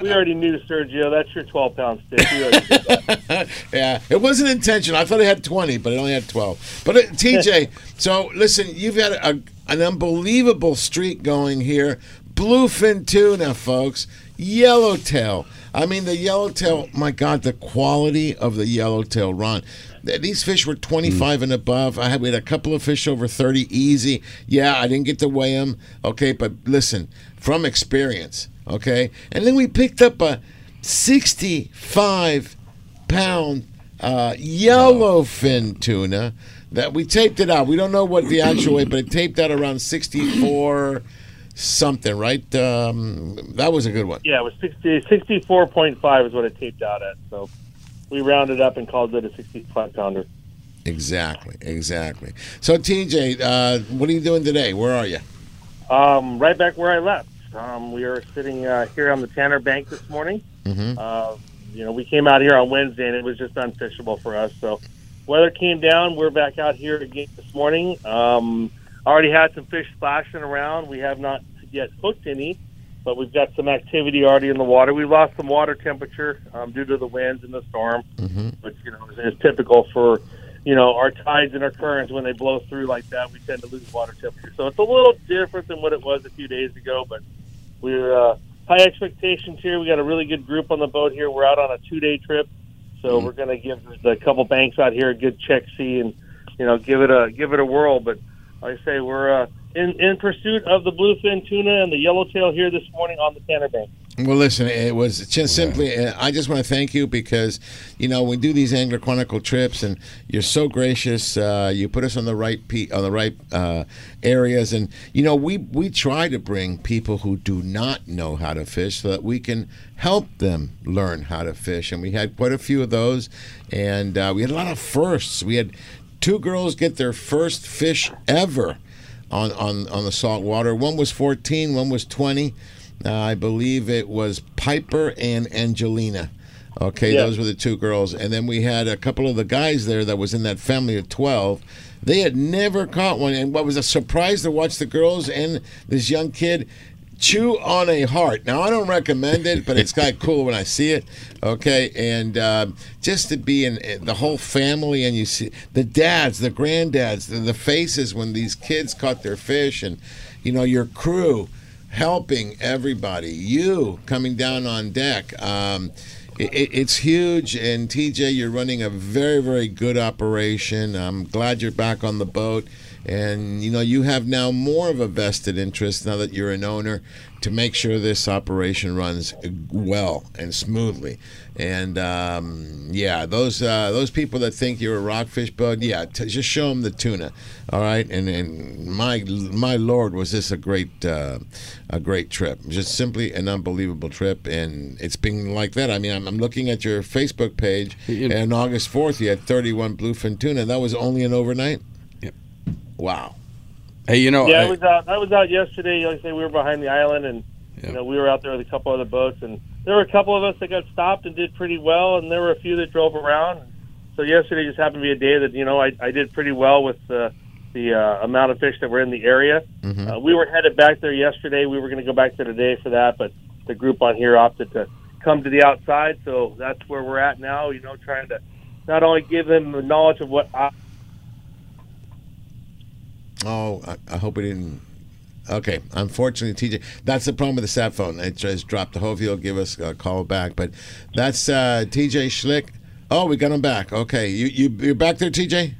we already knew Sergio. That's your twelve pound stick. We already did that. <laughs> yeah, it wasn't intentional. I thought it had 20, but it only had 12. But uh, TJ, so listen, you've had a, an unbelievable streak going here. Bluefin tuna, folks. Yellowtail. I mean, the yellowtail, my God, the quality of the yellowtail, Ron. These fish were 25 and above. I had, we had a couple of fish over 30 easy. Yeah, I didn't get to weigh them. Okay, but listen, from experience, okay? And then we picked up a 65 pound uh, yellowfin tuna that we taped it out. We don't know what the actual weight, but it taped out around 64 something, right? Um, that was a good one. Yeah, it was 60, 64.5 is what it taped out at. So we rounded up and called it a 65 pounder. Exactly, exactly. So, TJ, uh, what are you doing today? Where are you? Um, right back where I left. Um, we are sitting uh, here on the Tanner Bank this morning. Mm-hmm. Uh, you know, we came out here on Wednesday and it was just unfishable for us. So weather came down. We're back out here again this morning. Um, already had some fish splashing around. We have not yet hooked any, but we've got some activity already in the water. We lost some water temperature um, due to the winds and the storm, Mm-hmm. which you know is, is typical for you know our tides and our currents when they blow through like that. We tend to lose water temperature, so it's a little different than what it was a few days ago. But we're uh, high expectations here. We got a really good group on the boat here. We're out on a two day trip, so we're going to give the couple banks out here a good check see and you know give it a give it a whirl. But like I say, we're uh, in in pursuit of the bluefin tuna and the yellowtail here this morning on the Tanner Bank. Well, listen, it was just simply. uh, I just want to thank you because, you know, we do these Angler Chronicle trips, and you're so gracious. Uh, you put us on the right pe- on the right uh, areas, and you know, we we try to bring people who do not know how to fish so that we can help them learn how to fish. And we had quite a few of those, and uh, we had a lot of firsts. We had two girls get their first fish ever on on on the salt water. One was 14, one was 20. Uh, I believe it was Piper and Angelina. Okay, Yeah. those were the two girls, and then we had a couple of the guys there that was in that family of twelve. They had never caught one, and what was a surprise to watch the girls and this young kid chew on a heart. Now I don't recommend it, but it's kind of cool when I see it. Okay, and um, just to be in in the whole family, and you see the dads, the granddads, the, the faces when these kids caught their fish, and you know your crew helping everybody. You coming down on deck. Um, it- it's huge, and TJ, you're running a very, very good operation. I'm glad you're back on the boat, and you know you have now more of a vested interest now that you're an owner to make sure this operation runs well and smoothly. And um, yeah, those uh, those people that think you're a rockfish bug, yeah, t- just show them the tuna, all right. And and my my lord, was this a great uh, a great trip? Just simply an unbelievable trip, and it's been like that. I mean, I'm, I'm looking at your Facebook page, and August fourth, you had 31 bluefin tuna. That was only an overnight. Wow. Hey, you know, yeah, I- I was out. I was out yesterday. Like I say, we were behind the island, and you know we were out there with a couple other boats, and there were a couple of us that got stopped and did pretty well, and there were a few that drove around. So yesterday just happened to be a day that you know I, I did pretty well with the the uh, amount of fish that were in the area. Uh, we were headed back there yesterday. We were going to go back there today for that, but the group on here opted to come to the outside, so that's where we're at now. You know, trying to not only give them the knowledge of what I, Oh, I, I hope we didn't. Okay, unfortunately, TJ, that's the problem with the sat phone. It just dropped. I hope you'll give us a call back. But that's uh, TJ Schlick. Oh, we got him back. Okay, you you you're back there, TJ.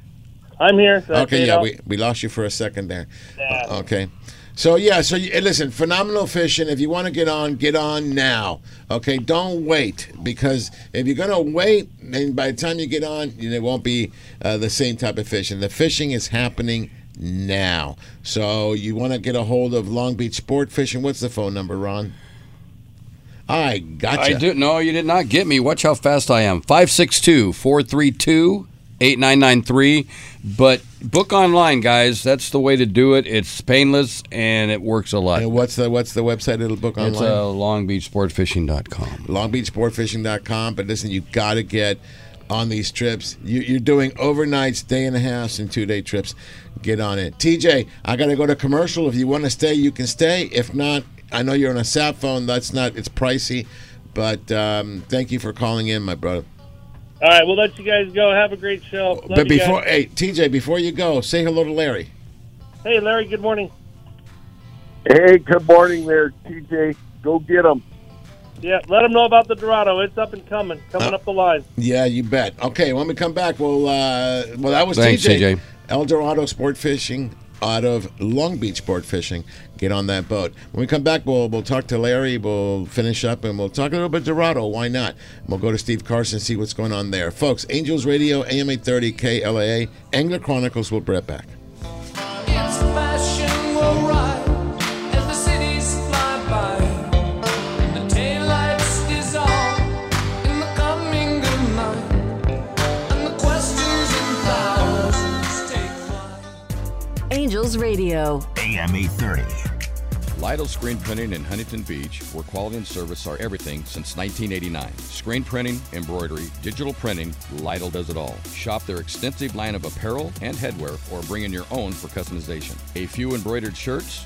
I'm here. So Okay, yeah, we, we lost you for a second there. Uh, okay. So yeah, so you, listen, phenomenal fishing. If you want to get on, get on now. Okay, don't wait because if you're gonna wait, then by the time you get on, it won't be uh, the same type of fishing. The fishing is happening now. So you want to get a hold of Long Beach Sport Fishing. What's the phone number, Ron? I gotcha. I do. No, you did not get me. Watch how fast I am. 562 432 8993. But book online, guys. That's the way to do it. It's painless and it works a lot. And what's the what's the website it'll book online? It's uh, longbeachsportfishing.com. longbeachsportfishing.com. But listen, you got to get on these trips. You, you're doing overnights, day and a half, and two day trips. Get on it. TJ, I got to go to commercial. If you want to stay, you can stay. If not, I know you're on a sat phone. That's not, it's pricey. But um, thank you for calling in, my brother. All right, we'll let you guys go. Have a great show. Love but before, guys. hey, TJ, before you go, say hello to Larry. hey, Larry. Good morning. Hey, good morning there, TJ. Go get them. Yeah, let them know about the Dorado. It's up and coming, coming Uh, up the line. Yeah, you bet. Okay, when we come back, we'll. Uh, well, that was Thanks, TJ. TJ. El Dorado Sport Fishing out of Long Beach Sport Fishing. Get on that boat. When we come back, we'll we'll talk to Larry. We'll finish up and we'll talk a little bit Dorado. Why not? We'll go to Steve Carson see what's going on there, folks. Angels Radio, AM eight thirty KLAA, Angler Chronicles. We'll be right back. Flight. Radio. AM 830. Lytle Screen Printing in Huntington Beach, where quality and service are everything since 1989. Screen printing, embroidery, digital printing, Lytle does it all. Shop their extensive line of apparel and headwear or bring in your own for customization. A few embroidered shirts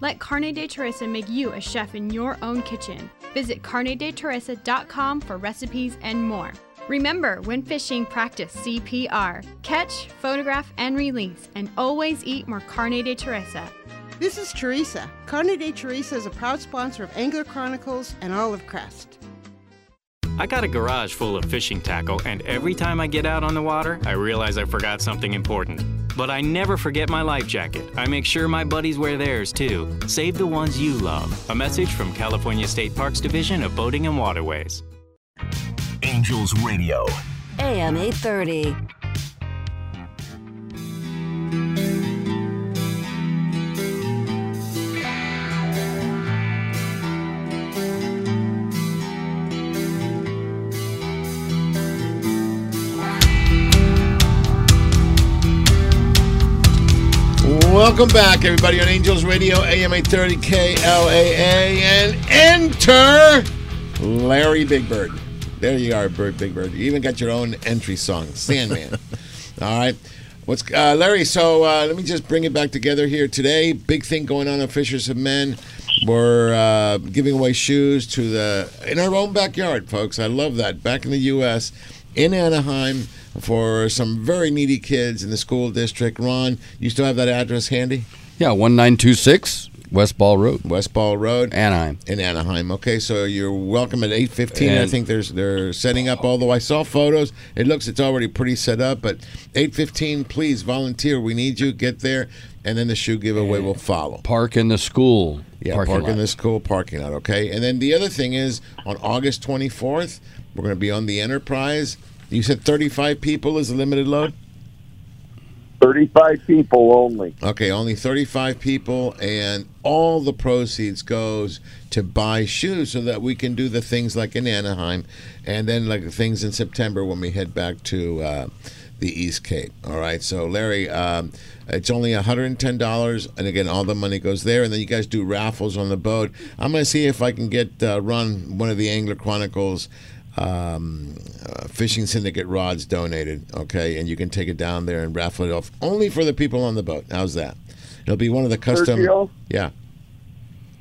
Let Carne de Teresa make you a chef in your own kitchen. Visit carnedeteresa.com for recipes and more. Remember, when fishing, practice CPR. Catch, photograph, and release, and always eat more Carne de Teresa. This is Teresa. Carne de Teresa is a proud sponsor of Angler Chronicles and Olive Crest. I got a garage full of fishing tackle, and every time I get out on the water, I realize I forgot something important. But I never forget my life jacket. I make sure my buddies wear theirs too. Save the ones you love. A message from California State Parks Division of Boating and Waterways. Angels Radio. AM 830. Welcome back, everybody, on Angels Radio, AM 830 KLAA, and enter Larry Big Bird. There you are, Bird Big Bird. You even got your own entry song, Sandman. <laughs> All right. What's uh, Larry? So uh, let me just bring it back together here today. Big thing going on at Fishers of Men. We're uh, giving away shoes to the in our own backyard, folks. I love that. Back in the U.S. in Anaheim for some very needy kids in the school district. Ron, you still have that address handy? Yeah, 1926 West Ball Road. West Ball Road, Anaheim. In Anaheim. Okay, so you're welcome at 8:15. I think there's they're setting up. Although I saw photos, it looks it's already pretty set up. But 8:15, please volunteer. We need you. Get there, and then the shoe giveaway will follow. Park in the school. Yeah, parking park in the school parking lot. Okay, and then the other thing is on August 24th, we're going to be on the Enterprise. You said 35 people is the limited load. 35 people only. Okay, only 35 people, and all the proceeds goes to buy shoes so that we can do the things like in Anaheim, and then like the things in September when we head back to uh, the East Cape. All right, so Larry, um, it's only $110, and again, all the money goes there, and then you guys do raffles on the boat. I'm going to see if I can get uh, run one of the Angler Chronicles um, uh, fishing syndicate rods donated. Okay, and you can take it down there and raffle it off only for the people on the boat. How's that? It'll be one of the custom. Sergio? Yeah.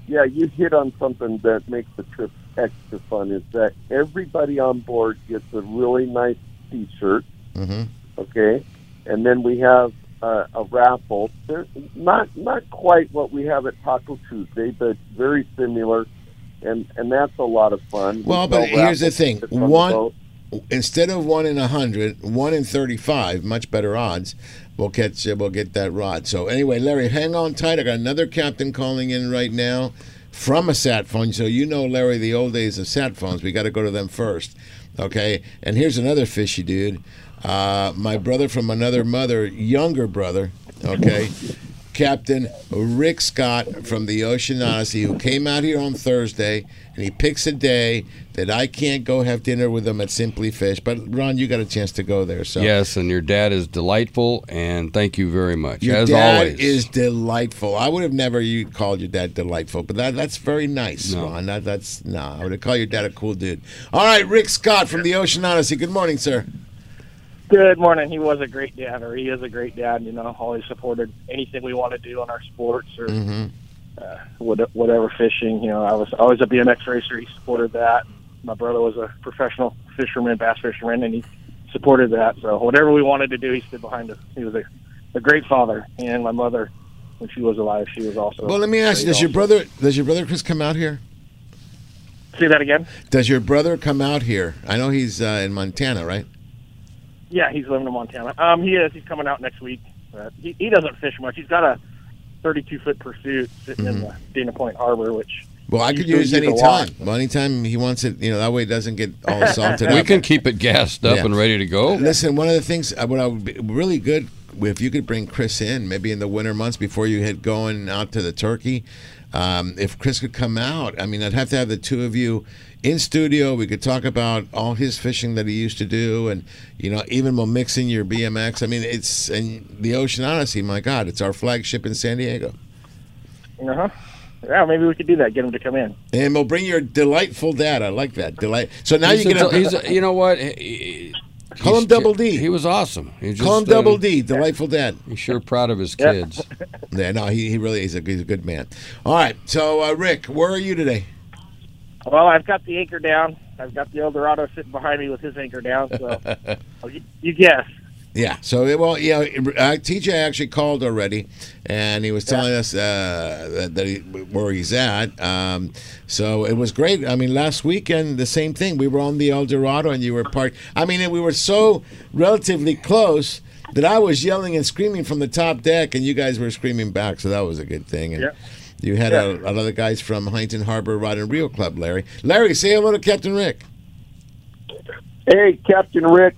Yeah, you hit on something that makes the trip extra fun is that everybody on board gets a really nice T-shirt. Mm-hmm. Okay, and then we have uh, a raffle. They're not not quite what we have at Taco Tuesday, but very similar, and and that's a lot of fun. We Well, but here's the thing: tickets on the one instead of one in a hundred, one in thirty-five, much better odds. We'll catch. We'll get that rod. So anyway, Larry, hang on tight. I got another captain calling in right now from a sat phone. So you know, Larry, the old days of sat phones. We got to go to them first. Okay. And here's another fishy dude. Uh, my brother from another mother, younger brother. Okay. Captain Rick Scott from the Ocean Odyssey, who came out here on Thursday, and he picks a day that I can't go have dinner with him at Simply Fish. But Ron, you got a chance to go there, so Yes, and your dad is delightful, and thank you very much. Your As dad always. is delightful. I would have never you called your dad delightful, but that that's very nice, Ron. That, that's no. I would have called your dad a cool dude. All right, Rick Scott from the Ocean Odyssey. Good morning, sir. Good morning. He was a great dad, or he is a great dad. You know, always supported anything we want to do on our sports or Mm-hmm. uh, whatever fishing. You know, I was always a BMX racer. He supported that. My brother was a professional fisherman, bass fisherman, and he supported that. So whatever we wanted to do, he stood behind us. He was a, a great father. And my mother, when she was alive, she was also. Well, let me ask you: Does your brother does your brother Chris come out here? say that again? Does your brother come out here? I know he's uh, in Montana, right? Yeah, he's living in Montana. Um, he is. He's coming out next week. But he, he doesn't fish much. He's got a 32 foot pursuit sitting in the Dana Point Harbor, which Mm-hmm. Well, I could use any time. Well, anytime he wants it, you know, that way it doesn't get all <laughs> salted we up. can keep it gassed up Yeah. and ready to go. Listen, one of the things uh, what I would be really good if you could bring Chris in, maybe in the winter months before you hit going out to the Turkey. Um, if Chris could come out, I mean, I'd have to have the two of you in studio. We could talk about all his fishing that he used to do, and you know, even while mixing your BMX. I mean, it's and the Ocean Odyssey. My God, it's our flagship in San Diego. Uh huh. Yeah, maybe we could do that. Get him to come in. And we'll bring your delightful dad. I like that delight. So now He's you a get del- he's a- you know what? He- Call he's him Double D. He was awesome. He just, Call him uh, Double D, delightful dad. He's sure proud of his kids. <laughs> Yeah, no, he, he really is a, he's a good man. All right, so uh, Rick, where are you today? Well, I've got the anchor down. I've got the Eldorado sitting behind me with his anchor down. So <laughs> you, you guess. Yeah. So it- well, yeah. Uh, TJ actually called already, and he was telling us uh, that, that he, where he's at. Um, so it was great. I mean, last weekend the same thing. We were on the El Dorado, and you were parked. I mean, we were so relatively close that I was yelling and screaming from the top deck, and you guys were screaming back. So that was a good thing. And Yeah. You had a, a lot of guys from Huntington Harbor Rod and Reel Club, Larry. Larry, say hello to Captain Rick. Hey, Captain Rick.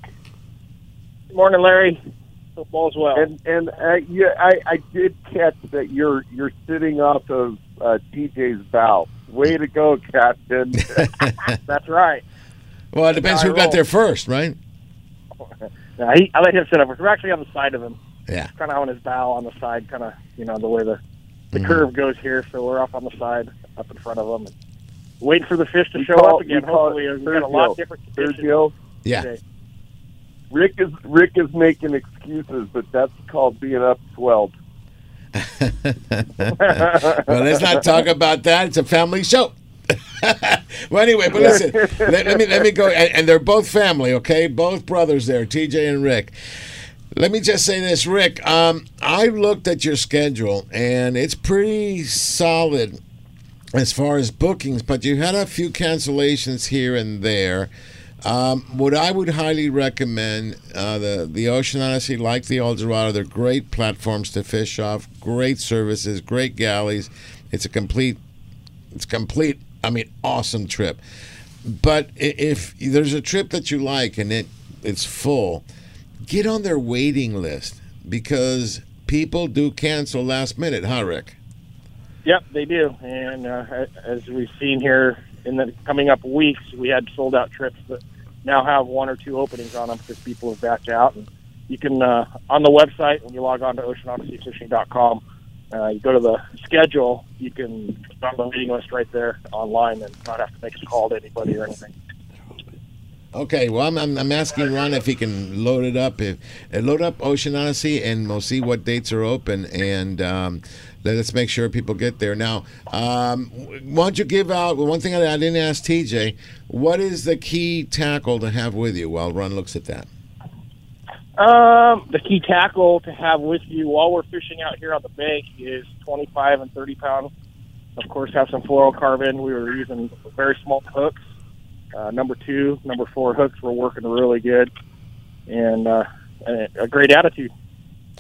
Good morning, Larry. Hope all's well. And and uh, yeah, I, I did catch that you're you're sitting off of uh, TJ's bow. Way to go, Captain. <laughs> That's right. Well, it depends who got there first, right? <laughs> Yeah, he, I let him sit up. We're actually on the side of him. Yeah. Kind of on his bow on the side, kind of, you know, the way the the Mhm. curve goes here. So we're off on the side, up in front of him, and waiting for the fish to We show call- up again. we call Hopefully, it we've got a lot of different conditions. Sergio. Yeah. today. Rick is Rick is making excuses, but that's called being up swelled. <laughs> well, let's not talk about that. It's a family show. <laughs> well, anyway, but listen, let, let me let me go, and, and they're both family, okay? Both brothers there, TJ and Rick. Let me just say this, Rick. Um, I looked at your schedule, and it's pretty solid as far as bookings, but you had a few cancellations here and there. Um, what I would highly recommend uh, the the Ocean Odyssey, like the El Dorado, they're great platforms to fish off, great services, great galleys. It's a complete, it's complete. I mean, awesome trip. But if there's a trip that you like and it it's full, get on their waiting list because people do cancel last minute, huh, Rick? Yep, they do. And uh, as we've seen here in the coming up weeks, we had sold out trips that now have one or two openings on them because people have backed out. And you can uh, on the website when you log on to oceanodysseyfishing.com, uh, you go to the schedule. You can on the waiting list right there online and not have to make a call to anybody or anything. Okay, well, I'm, I'm, asking Ron if he can load it up. If uh, load up Ocean Odyssey, and we'll see what dates are open, and um, let us make sure people get there. Now, um, why don't you give out one thing I, I didn't ask TJ? What is the key tackle to have with you while Ron looks at that? Um, the key tackle to have with you while we're fishing out here on the bank is 25 and 30 pound. Of course, have some fluorocarbon. We were using very small hooks. Uh, number two, number four hooks were working really good, and uh, a, a great attitude.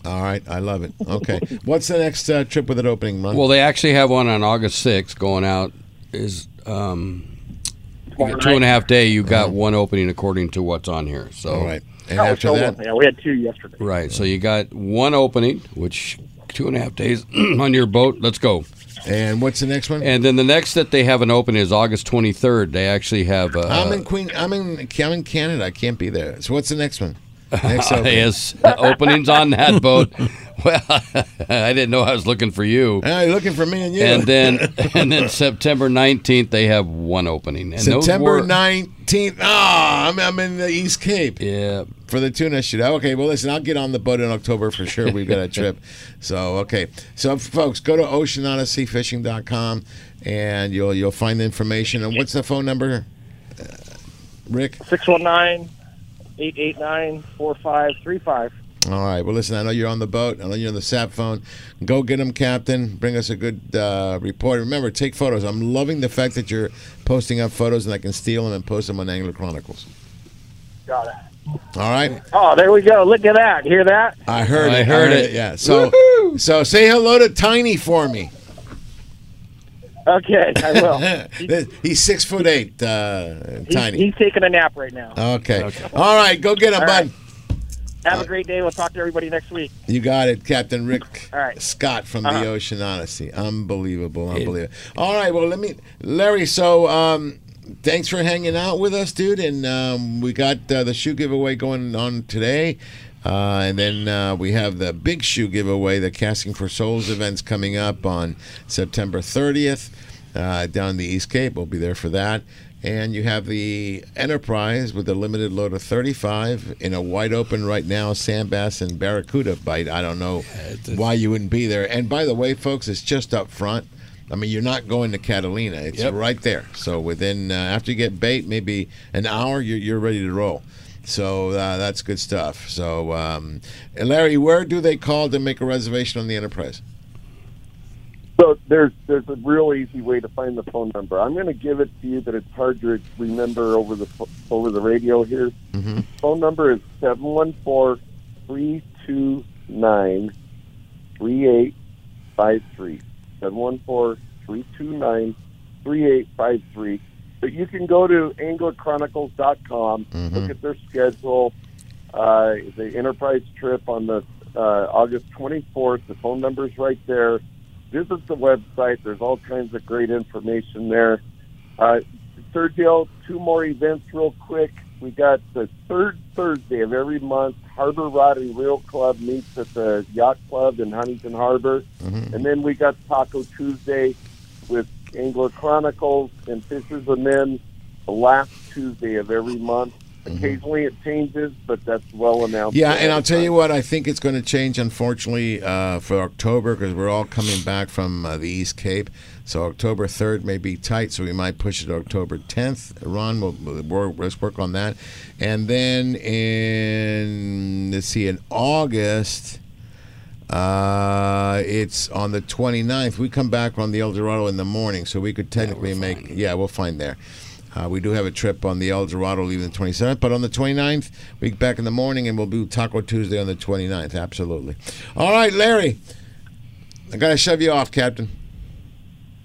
All right, I love it. Okay, <laughs> what's the next uh, trip with it opening, Ron? Well, they actually have one on August 6th going out. Is um, you Tomorrow got two and a night. half day. You got one opening according to what's on here. So All right. And Oh, after sold that, one. yeah, we had two yesterday. right. So you got one opening, which two and a half days <clears throat> on your boat. Let's go. And what's the next one? And then the next that they have an open is August 23rd. They actually have. Uh, I'm in Queen. I'm in. I'm in Canada. I can't be there. So what's the next one? <laughs> Next opening. yes, openings on that boat. <laughs> <laughs> Well, I didn't know I was looking for you. You're looking for me and you. And then, <laughs> and then September 19th they have one opening. And those September nineteenth. Ah, I'm, I'm in the East Cape. Yeah. For the tuna shoot. Okay, well, listen, I'll get on the boat in October for sure. We've got a <laughs> trip. So, okay. So, folks, go to oceanodysseyfishing.com and you'll you'll find the information. And what's the phone number, uh, Rick? 619 889 4535. All right. Well, listen, I know you're on the boat. I know you're on the sap phone. Go get them, Captain. Bring us a good uh, report. Remember, take photos. I'm loving the fact that you're posting up photos and I can steal them and post them on Angler Chronicles. Got it. All right. Oh, there we go. Look at that. Hear that? I heard I it. I heard it. Yeah. So, so say hello to Tiny for me. Okay, I will. <laughs> He's six foot eight. Uh, He's, tiny. he's taking a nap right now. okay. All right. Go get him, All bud. right. Have a great day. We'll talk to everybody next week. You got it, Captain Rick All right. Scott from Uh-huh. the Ocean Odyssey. Unbelievable, unbelievable. All right, well, let me, Larry. So, um, thanks for hanging out with us, dude. And um, we got uh, the shoe giveaway going on today. Uh, and then uh, we have the big shoe giveaway, the Casting for Souls events coming up on September 30th uh, down the East Cape. We'll be there for that. And you have the Enterprise with a limited load of 35 in a wide open right now sand bass and barracuda bite. I don't know why you wouldn't be there. And by the way, folks, it's just up front. I mean, you're not going to Catalina. It's Yep. right there. So within uh, after you get bait, maybe an hour, you're, you're ready to roll. So uh, that's good stuff. So, um, Larry, where do they call to make a reservation on the Enterprise? So there's there's a real easy way to find the phone number. I'm going to give it to you, but it's hard to remember over the over the radio here. Mm-hmm. Phone number is seven one four three two nine three eight five three. Seven one four three two nine three eight five three. But you can go to anglerchronicles.com, look at their schedule, uh, the Enterprise trip on the uh, August 24th. The phone number's right there. Visit the website. There's all kinds of great information there. Uh, Sergio, two more events real quick. We got the third Thursday of every month. Harbor Rod and Reel Club meets at the Yacht Club in Huntington Harbor, and then we got Taco Tuesday with Angler Chronicles and Fishers of Men the last Tuesday of every month. Occasionally it changes, but that's well announced. Yeah, and I'll tell you what, I think it's going to change, unfortunately, uh, for October because we're all coming back from uh, the East Cape. So October 3rd may be tight, so we might push it to October 10th. Ron, we'll, we'll let's work on that. And then in, let's see, in August, uh, it's on the 29th. We come back on the El Dorado in the morning, so we could technically make, yeah, we'll find there. Uh, we do have a trip on the El Dorado leaving the 27th, but on the 29th, we back in the morning and we'll do Taco Tuesday on the 29th. Absolutely. All right, Larry. I got to shove you off, Captain.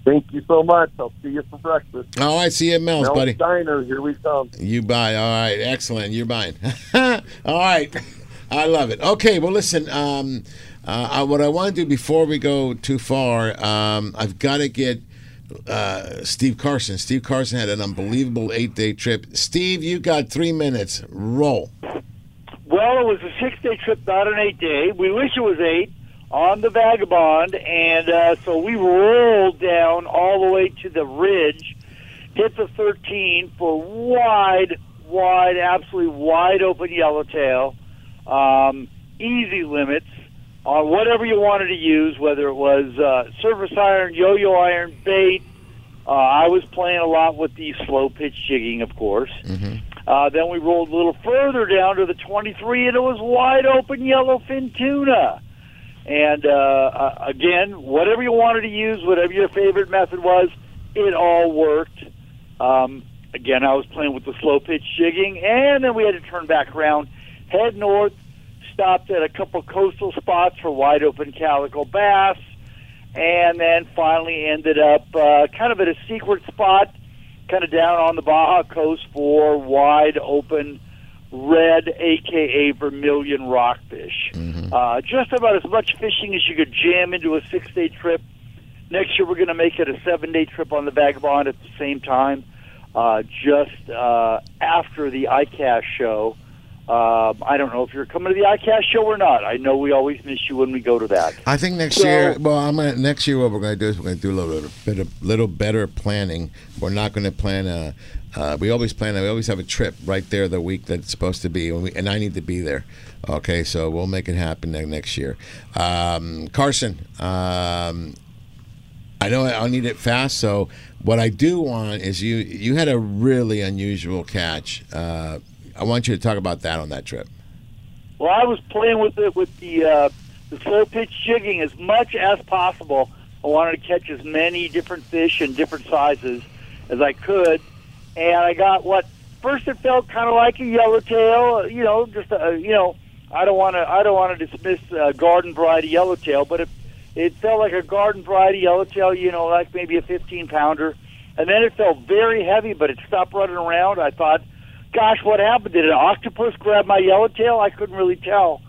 Thank you so much. I'll see you for breakfast. All right, see you at Mel's, Mel buddy. Diner, here we come. You buy. All right, excellent. You're buying. <laughs> All right, I love it. Okay, well, listen. Um, uh, I- what I want to do before we go too far, um, I've got to get uh, Steve Carson. Steve Carson had an unbelievable eight-day trip. Steve, you got three minutes. Roll. Well, it was a six day trip, not an eight day. We wish it was eight on the Vagabond, and uh, so we rolled down all the way to the ridge, hit the 13 for wide, wide, absolutely wide open yellowtail, um, easy limits on whatever you wanted to use, whether it was uh, surface iron, yo-yo iron, bait. Uh, I was playing a lot with the slow pitch jigging, of course. Uh, then we rolled a little further down to the 23, and it was wide open yellowfin tuna. And uh, uh, again, whatever you wanted to use, whatever your favorite method was, it all worked. Um, again, I was playing with the slow pitch jigging, and then we had to turn back around, head north, stopped at a couple coastal spots for wide open calico bass, and then finally ended up uh, kind of at a secret spot, kind of down on the Baja coast for wide open red, aka vermilion rockfish. Uh, just about as much fishing as you could jam into a six day trip. Next year, we're going to make it a seven day trip on the Vagabond at the same time, uh, just uh, after the ICAST show. Um, I don't know if you're coming to the ICAST show or not. I know we always miss you when we go to that. I think next So- year. Well, I'm gonna next year. What we're going to do is we're going to do a little bit of little better planning. We're not going to plan a. Uh, we always plan. We always have a trip right there the week that it's supposed to be, and, we, and I need to be there. Okay, so we'll make it happen next year. Um, Carson, um, I know I'll need it fast. So what I do want is you. You had a really unusual catch. Uh, I want you to talk about that on that trip. Well, I was playing with it with the uh, the slow pitch jigging as much as possible. I wanted to catch as many different fish in different sizes as I could, and I got what first it felt kind of like a yellowtail. You know, just a, you know, I don't want to I don't want to dismiss uh, garden variety yellowtail, but it it felt like a garden variety yellowtail. You know, like maybe a 15 pounder, and then it felt very heavy, but it stopped running around. I thought gosh, what happened? Did an octopus grab my yellowtail? I couldn't really tell.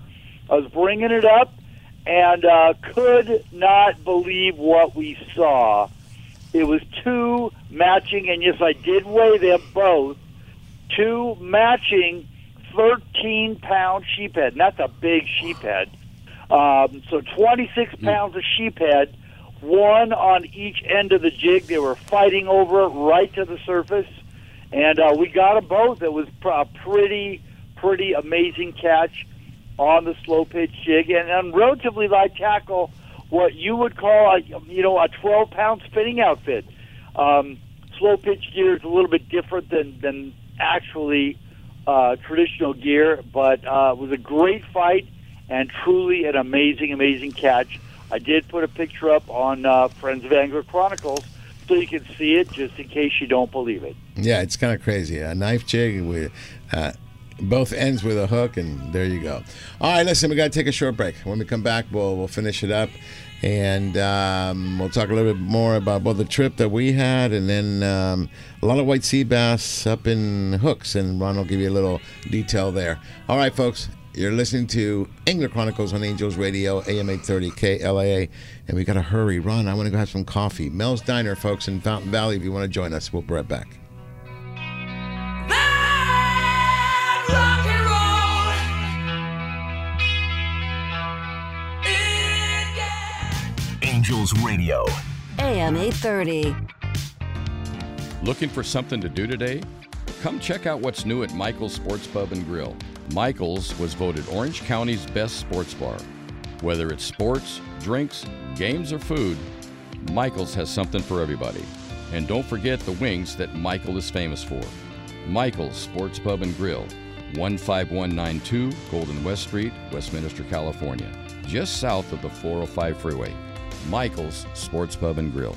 I was bringing it up and uh, could not believe what we saw. It was two matching, and yes, I did weigh them both. Two matching 13 pound sheephead, and that's a big sheephead. Um, so 26 pounds of sheephead, one on each end of the jig. They were fighting over it right to the surface and uh, we got them both. It was a pretty, pretty amazing catch on the slow pitch jig, and on relatively light tackle, what you would call a you know a 12 pound spinning outfit. Um, slow pitch gear is a little bit different than than actually uh, traditional gear, but uh, it was a great fight and truly an amazing, amazing catch. I did put a picture up on uh, Friends of Angler Chronicles so you can see it, just in case you don't believe it. Yeah, it's kind of crazy. A knife jig with uh, both ends with a hook, and there you go. All right, listen, we got to take a short break. When we come back, we'll we'll finish it up, and um, we'll talk a little bit more about both the trip that we had, and then um, a lot of white sea bass up in hooks, and Ron will give you a little detail there. All right, folks. You're listening to Angler Chronicles on Angels Radio, AM 830 KLAA, and we got to hurry. Ron, I want to go have some coffee. Mel's Diner, folks, in Fountain Valley. If you want to join us, we'll be right back. Angels Radio. AM 830. Looking for something to do today? Come check out what's new at Michael's Sports Pub and Grill. Michael's was voted Orange County's best sports bar. Whether it's sports, drinks, games, or food, Michael's has something for everybody. And don't forget the wings that Michael is famous for. Michael's Sports Pub and Grill, 15192 Golden West Street, Westminster, California, just south of the 405 freeway. Michael's Sports Pub and Grill.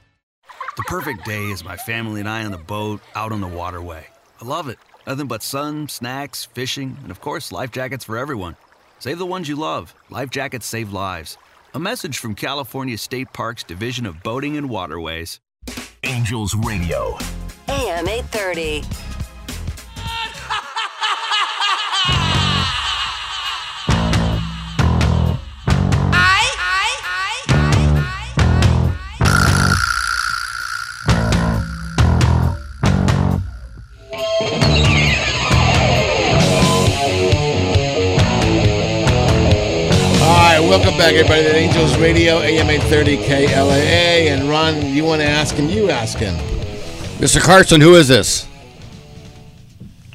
The perfect day is my family and I on the boat out on the waterway. I love it. Nothing but sun, snacks, fishing, and of course, life jackets for everyone. Save the ones you love. Life jackets save lives. A message from California State Parks Division of Boating and Waterways. Angels Radio. AM 830. Welcome back, everybody, to Angels Radio, AM 830 KLAA. And Ron, you want to ask him? You ask him. Mr. Carson, who is this?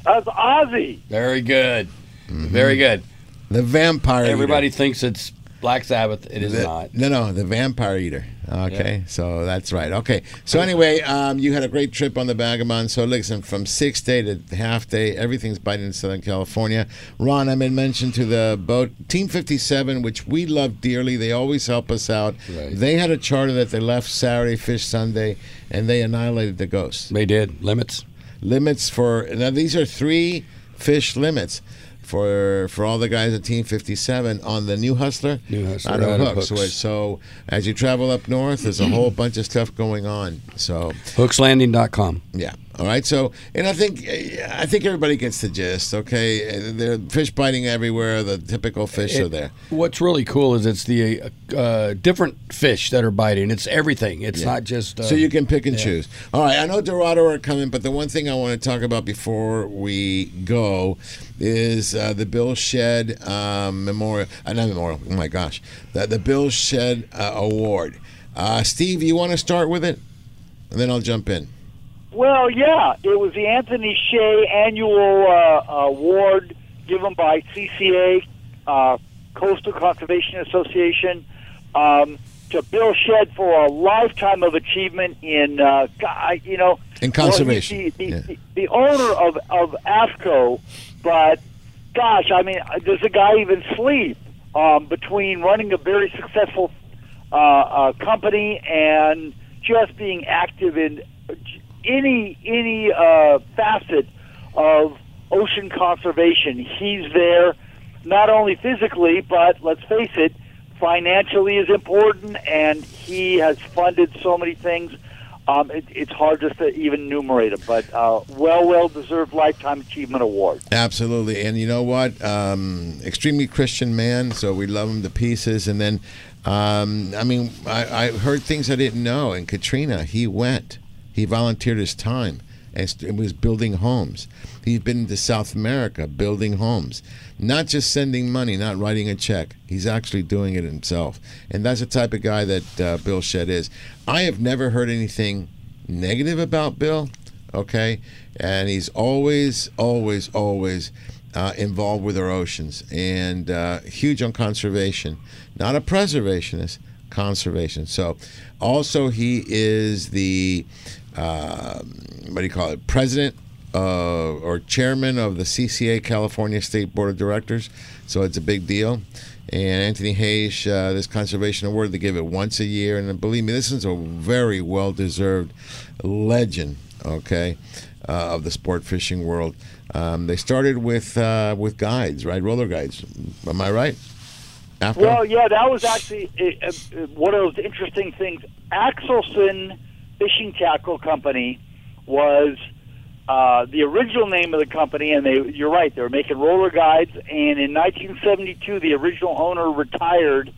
That's Ozzy. Very good. Mm-hmm. Very good. The vampire. Everybody eater. thinks it's Black Sabbath. It is The- not. No, no, the vampire eater. Okay, so that's right. Okay, so anyway, um, you had a great trip on the Vagabond. So listen, from six day to half day, everything's biting in Southern California. Ron, I made mention to the boat Team 57, which we love dearly. They always help us out. Right. They had a charter that they left Saturday, fish Sunday, and they annihilated the ghosts. They did limits. Limits for now. These are three fish limits. For, for all the guys at Team 57 on the new Hustler, New Hustler, out of out hooks. Hooks. So as you travel up north, there's a whole bunch of stuff going on. So Hookslanding.com. yeah, all right. So and I think I think everybody gets the gist. Okay, there are fish biting everywhere. The typical fish are there. What's really cool is it's the uh, different fish that are biting. It's everything. It's Yeah. not just. Uh, so you can pick and yeah. choose. All right, I know Dorado are coming, but the one thing I want to talk about before we go is uh, the Bill Shedd um, Memorial. Uh, not Memorial. Oh my gosh, the the Bill Shedd uh, Award. Uh, Steve, you want to start with it, and then I'll jump in. Well, yeah, it was the Anthony Shea annual uh, award given by CCA, uh, Coastal Conservation Association, um, to Bill Shedd for a lifetime of achievement in, uh, you know, In well, conservation, the, the, yeah. the, the owner of of AFTCO, but gosh, I mean, does the guy even sleep? Um, between running a very successful uh, uh, company and just being active in any any uh, facet of ocean conservation. He's there not only physically, but let's face it, financially is important, and he has funded so many things. Um, it, it's hard just to even enumerate them, but uh, well, well deserved lifetime achievement award. Absolutely, and you know what? Um, extremely Christian man, so we love him to pieces. And then, um, I mean, I, I heard things I didn't know. And Katrina, he went, he volunteered his time, and, was building homes. He's been to South America building homes, not just sending money, not writing a check. He's actually doing it himself, and that's the type of guy that uh, Bill Shedd is. I have never heard anything negative about Bill. Okay, and he's always, always, always uh, involved with our oceans and uh, huge on conservation. Not a preservationist, conservation. So, also he is the uh, what do you call it? President uh, or chairman of the CCA California State Board of Directors. So it's a big deal. And Anthony Hayes, uh, this conservation award, they give it once a year. And believe me, this is a very well deserved legend, okay, uh, of the sport fishing world. Um, they started with uh, with guides, right? Roller guides. Am I right? After? Well, yeah, that was actually uh, uh, one of those interesting things. Axelson Fishing Tackle Company was uh, the original name of the company, and they you're right, they were making roller guides. And in 1972, the original owner retired,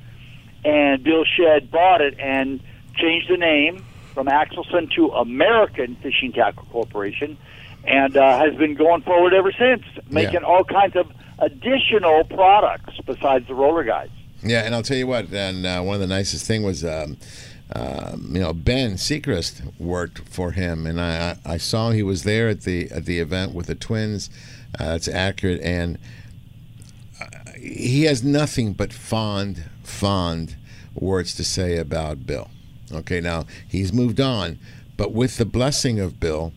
and Bill Shedd bought it and changed the name from Axelson to American Fishing Tackle Corporation, and uh, has been going forward ever since, making all kinds of additional products besides the roller guides. Yeah, and I'll tell you what. And uh, one of the nicest thing was, um, um, you know, Ben Secrest worked for him, and I, I saw he was there at the at the event with the twins. Uh, it's accurate, and uh, he has nothing but fond, fond words to say about Bill. Okay, now he's moved on, but with the blessing of Bill,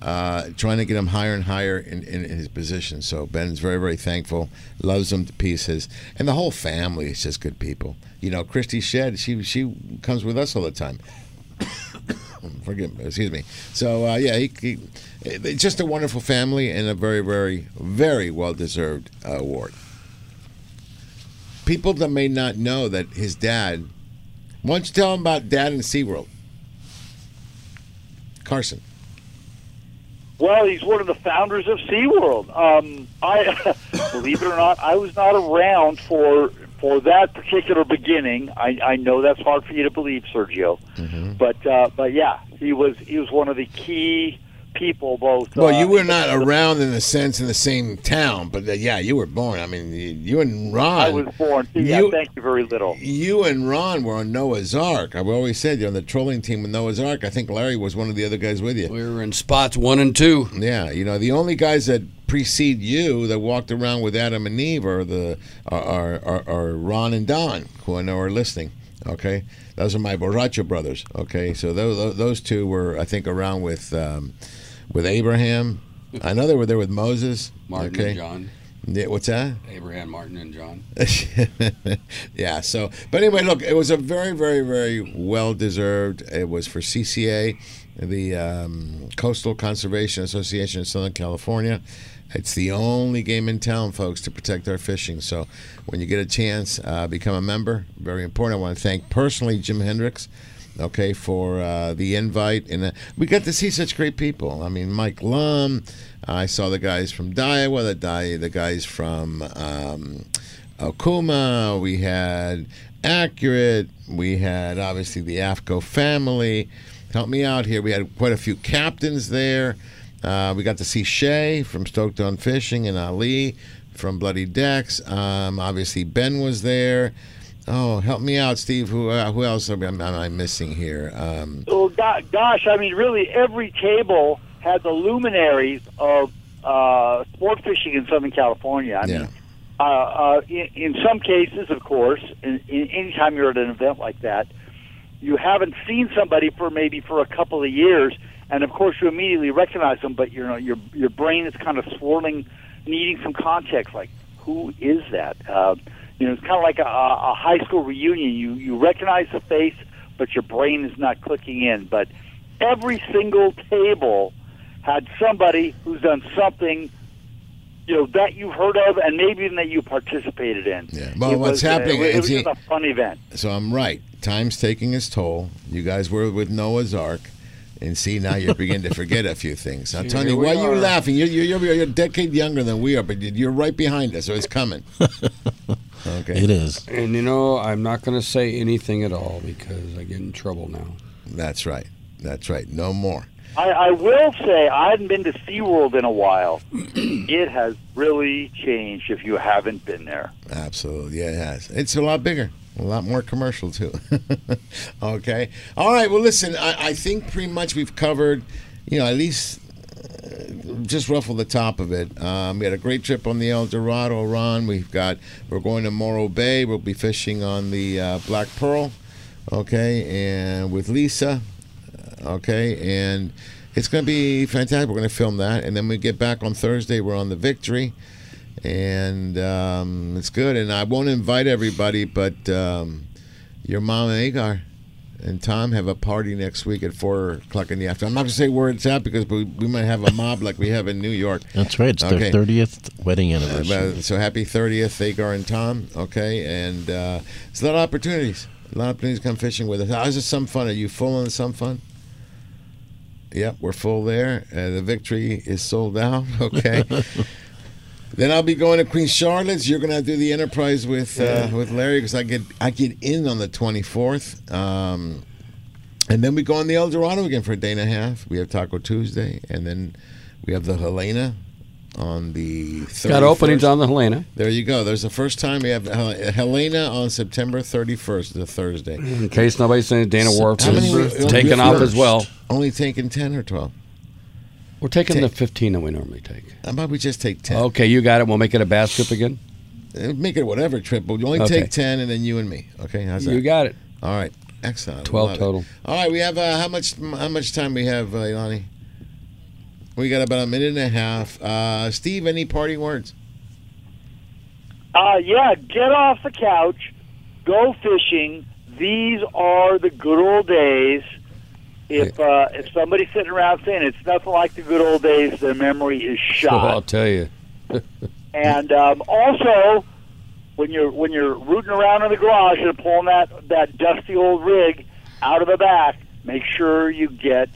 uh, trying to get him higher and higher in, in, in his position. So Ben's very, very thankful, loves him to pieces, and the whole family is just good people. You know, Christy Shedd, she she comes with us all the time. <coughs> Forgive me, excuse me. So uh, yeah, he, he, it's just a wonderful family and a very, very, very well deserved uh, award. People that may not know that his dad. Why don't you tell him about Dad in SeaWorld? Carson. Well, he's one of the founders of SeaWorld. Um, I <laughs> believe it or not, I was not around for for that particular beginning. I, I know that's hard for you to believe, Sergio, but uh, but yeah, he was he was one of the key people. Both Well, uh, you were not around in the sense in the same town, but uh, yeah, you were born. I mean, you, you and Ron. I was born. Yeah, you- thank you very little. You and Ron were on Noah's Ark. I've always said you're on the trolling team with Noah's Ark. I think Larry was one of the other guys with you. We were in spots one and two. Yeah, you know the only guys that precede you that walked around with Adam and Eve are the are are, are, are Ron and Don, who I know are listening. Okay, those are my Borracho brothers. Okay, so those those two were I think around with um, with Abraham. I know they were there with Moses. Martin okay. and John. Yeah, what's that? Abraham, Martin, and John. <laughs> yeah. So, but anyway, look, it was a very, very, very well deserved. It was for CCA, the um, Coastal Conservation Association of Southern California. It's the only game in town, folks, to protect our fishing. So, when you get a chance, uh, become a member. Very important. I want to thank personally Jim Hendricks. Okay, for uh, the invite, and uh, we got to see such great people. I mean, Mike Lum. I saw the guys from Daiwa, the the guys from um, Okuma. We had Accurate. We had obviously the AFTCO family. Help me out here. We had quite a few captains there. Uh, we got to see Shay from Stoked on Fishing and Ali from Bloody Decks. Um, obviously, Ben was there. Oh, help me out, Steve. Who uh, who else am, am I missing here? Um, Well, go- gosh, I mean, really, every table had the luminaries of uh, sport fishing in Southern California. I mean, uh, uh, in, in some cases, of course, in, in, anytime you're at an event like that, you haven't seen somebody for maybe for a couple of years, and of course, you immediately recognize them. But you know, your your brain is kind of swirling, needing some context. Like, who is that? Uh, you know, it's kind of like a, a high school reunion. You you recognize the face, but your brain is not clicking in. But every single table had somebody who's done something, you know, that you've heard of, and maybe even that you participated in. Yeah. Well, it what's was, uh, happening it was, it was is just a fun event. So I'm right. Time's taking its toll. You guys were with Noah's Ark. And see, now you're beginning to forget a few things. Now, <laughs> Here Tony, we why are you laughing? You're, you're, you're, you're a decade younger than we are, but you're right behind us, so it's coming. <laughs> okay. It is. And you know, I'm not going to say anything at all because I get in trouble now. That's right. That's right. No more. I, I will say I haven't been to SeaWorld in a while. <clears throat> it has really changed if you haven't been there. Absolutely, yeah, it has. It's a lot bigger, a lot more commercial too. <laughs> okay, all right. Well, listen, I, I think pretty much we've covered, you know, at least just ruffle the top of it. Um, we had a great trip on the El Dorado, Ron. We've got we're going to Morro Bay. We'll be fishing on the uh, Black Pearl, okay, and with Lisa, okay, and it's going to be fantastic. We're going to film that, and then we get back on Thursday. We're on the Victory, and um, it's good. And I won't invite everybody, but um, your mom and Agar and Tom have a party next week at four o'clock in the afternoon. I'm not going to say where it's at because we, we might have a mob like we have in New York. That's right. It's Okay. their 30th wedding Uh, anniversary. well, so happy 30th, Agar and Tom. Okay, and uh, it's a lot of opportunities. A lot of opportunities to come fishing with us. How's it Some Fun? Are you full on Some Fun? Yep, we're full there. Uh, the victory is sold out. <laughs> Okay. Then I'll be going to Queen Charlotte's. You're gonna do the Enterprise with uh, with Larry because I get I get in on the 24th. Um, and then we go on the El Dorado again for a day and a half. We have Taco Tuesday, and then we have the Helena on the 31st. Got openings on the Helena. There you go. There's the first time we have Helena on September 31st, the Thursday. In case nobody's saying Dana Wharf is taking off as well. Only taking 10 or 12? We're taking Ten. the 15 that we normally take. How about we just take 10? Okay, you got it. We'll make it a bass trip again. Uh, Make it whatever trip, but we only Okay. take 10 and then you and me. Okay, how's that? You got it. All right. Excellent. 12 Love it. total. All right, we have uh, how much how much time we have, uh, Ilani? We got about a minute and a half. Uh, Steve, any parting words? Uh, yeah, get off the couch, go fishing. These are the good old days. If uh, if somebody's sitting around saying it's nothing like the good old days, their memory is <laughs> Oh, I'll tell you. <laughs> and um, also, when you're when you're rooting around in the garage and pulling that that dusty old rig out of the back, make sure you get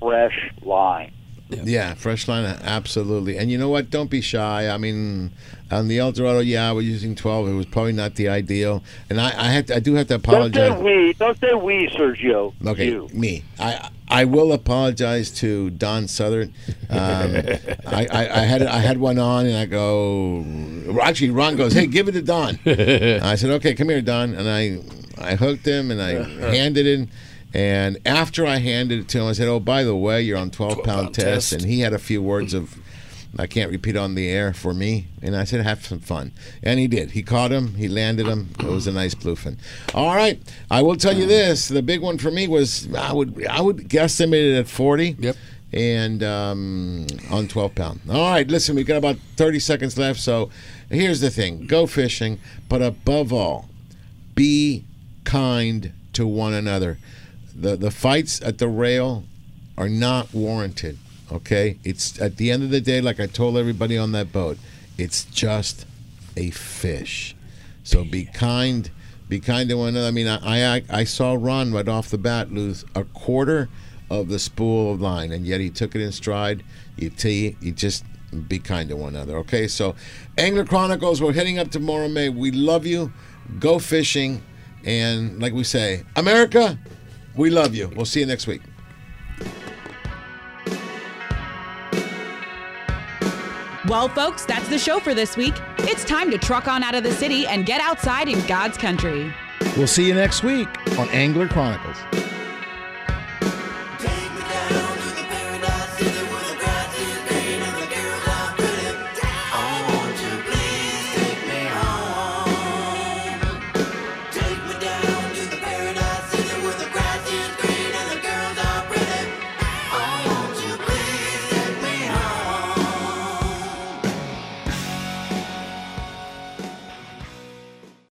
fresh line. Yeah, fresh line, absolutely. And you know what? Don't be shy. I mean, on the El Dorado, yeah, we're using 12. It was probably not the ideal. And I, I had, to, I do have to apologize. Don't say apologize. we. Don't say we, Sergio. Okay, You. me. I I will apologize to Don Southern. Um, I, I, I had I had one on, and I go. well, Actually, Ron goes, "Hey, give it to Don." I said, "Okay, come here, Don," and I I hooked him and I <laughs> handed it. And after I handed it to him, I said, "Oh, by the way, you're on 12 pound test," test. and he had a few words of. I can't repeat on the air for me. And I said, have some fun. And he did. He caught him. He landed him. It was a nice bluefin. All right. I will tell you this. The big one for me was I would I would guesstimate it at 40. Yep. And um, on 12 pound. All right. Listen, we got about 30 seconds left. So here's the thing go fishing, but above all, be kind to one another. The, the fights at the rail are not warranted. Okay, it's at the end of the day, like I told everybody on that boat, it's just a fish. So be kind, be kind to one another. I mean, I I, I saw Ron right off the bat lose a quarter of the spool of line, and yet he took it in stride. You t, you just be kind to one another. Okay, so Angler Chronicles, we're heading up to May. We love you. Go fishing, and like we say, America, we love you. We'll see you next week. Well, folks, that's the show for this week. It's time to truck on out of the city and get outside in God's country. We'll see you next week on Angler Chronicles.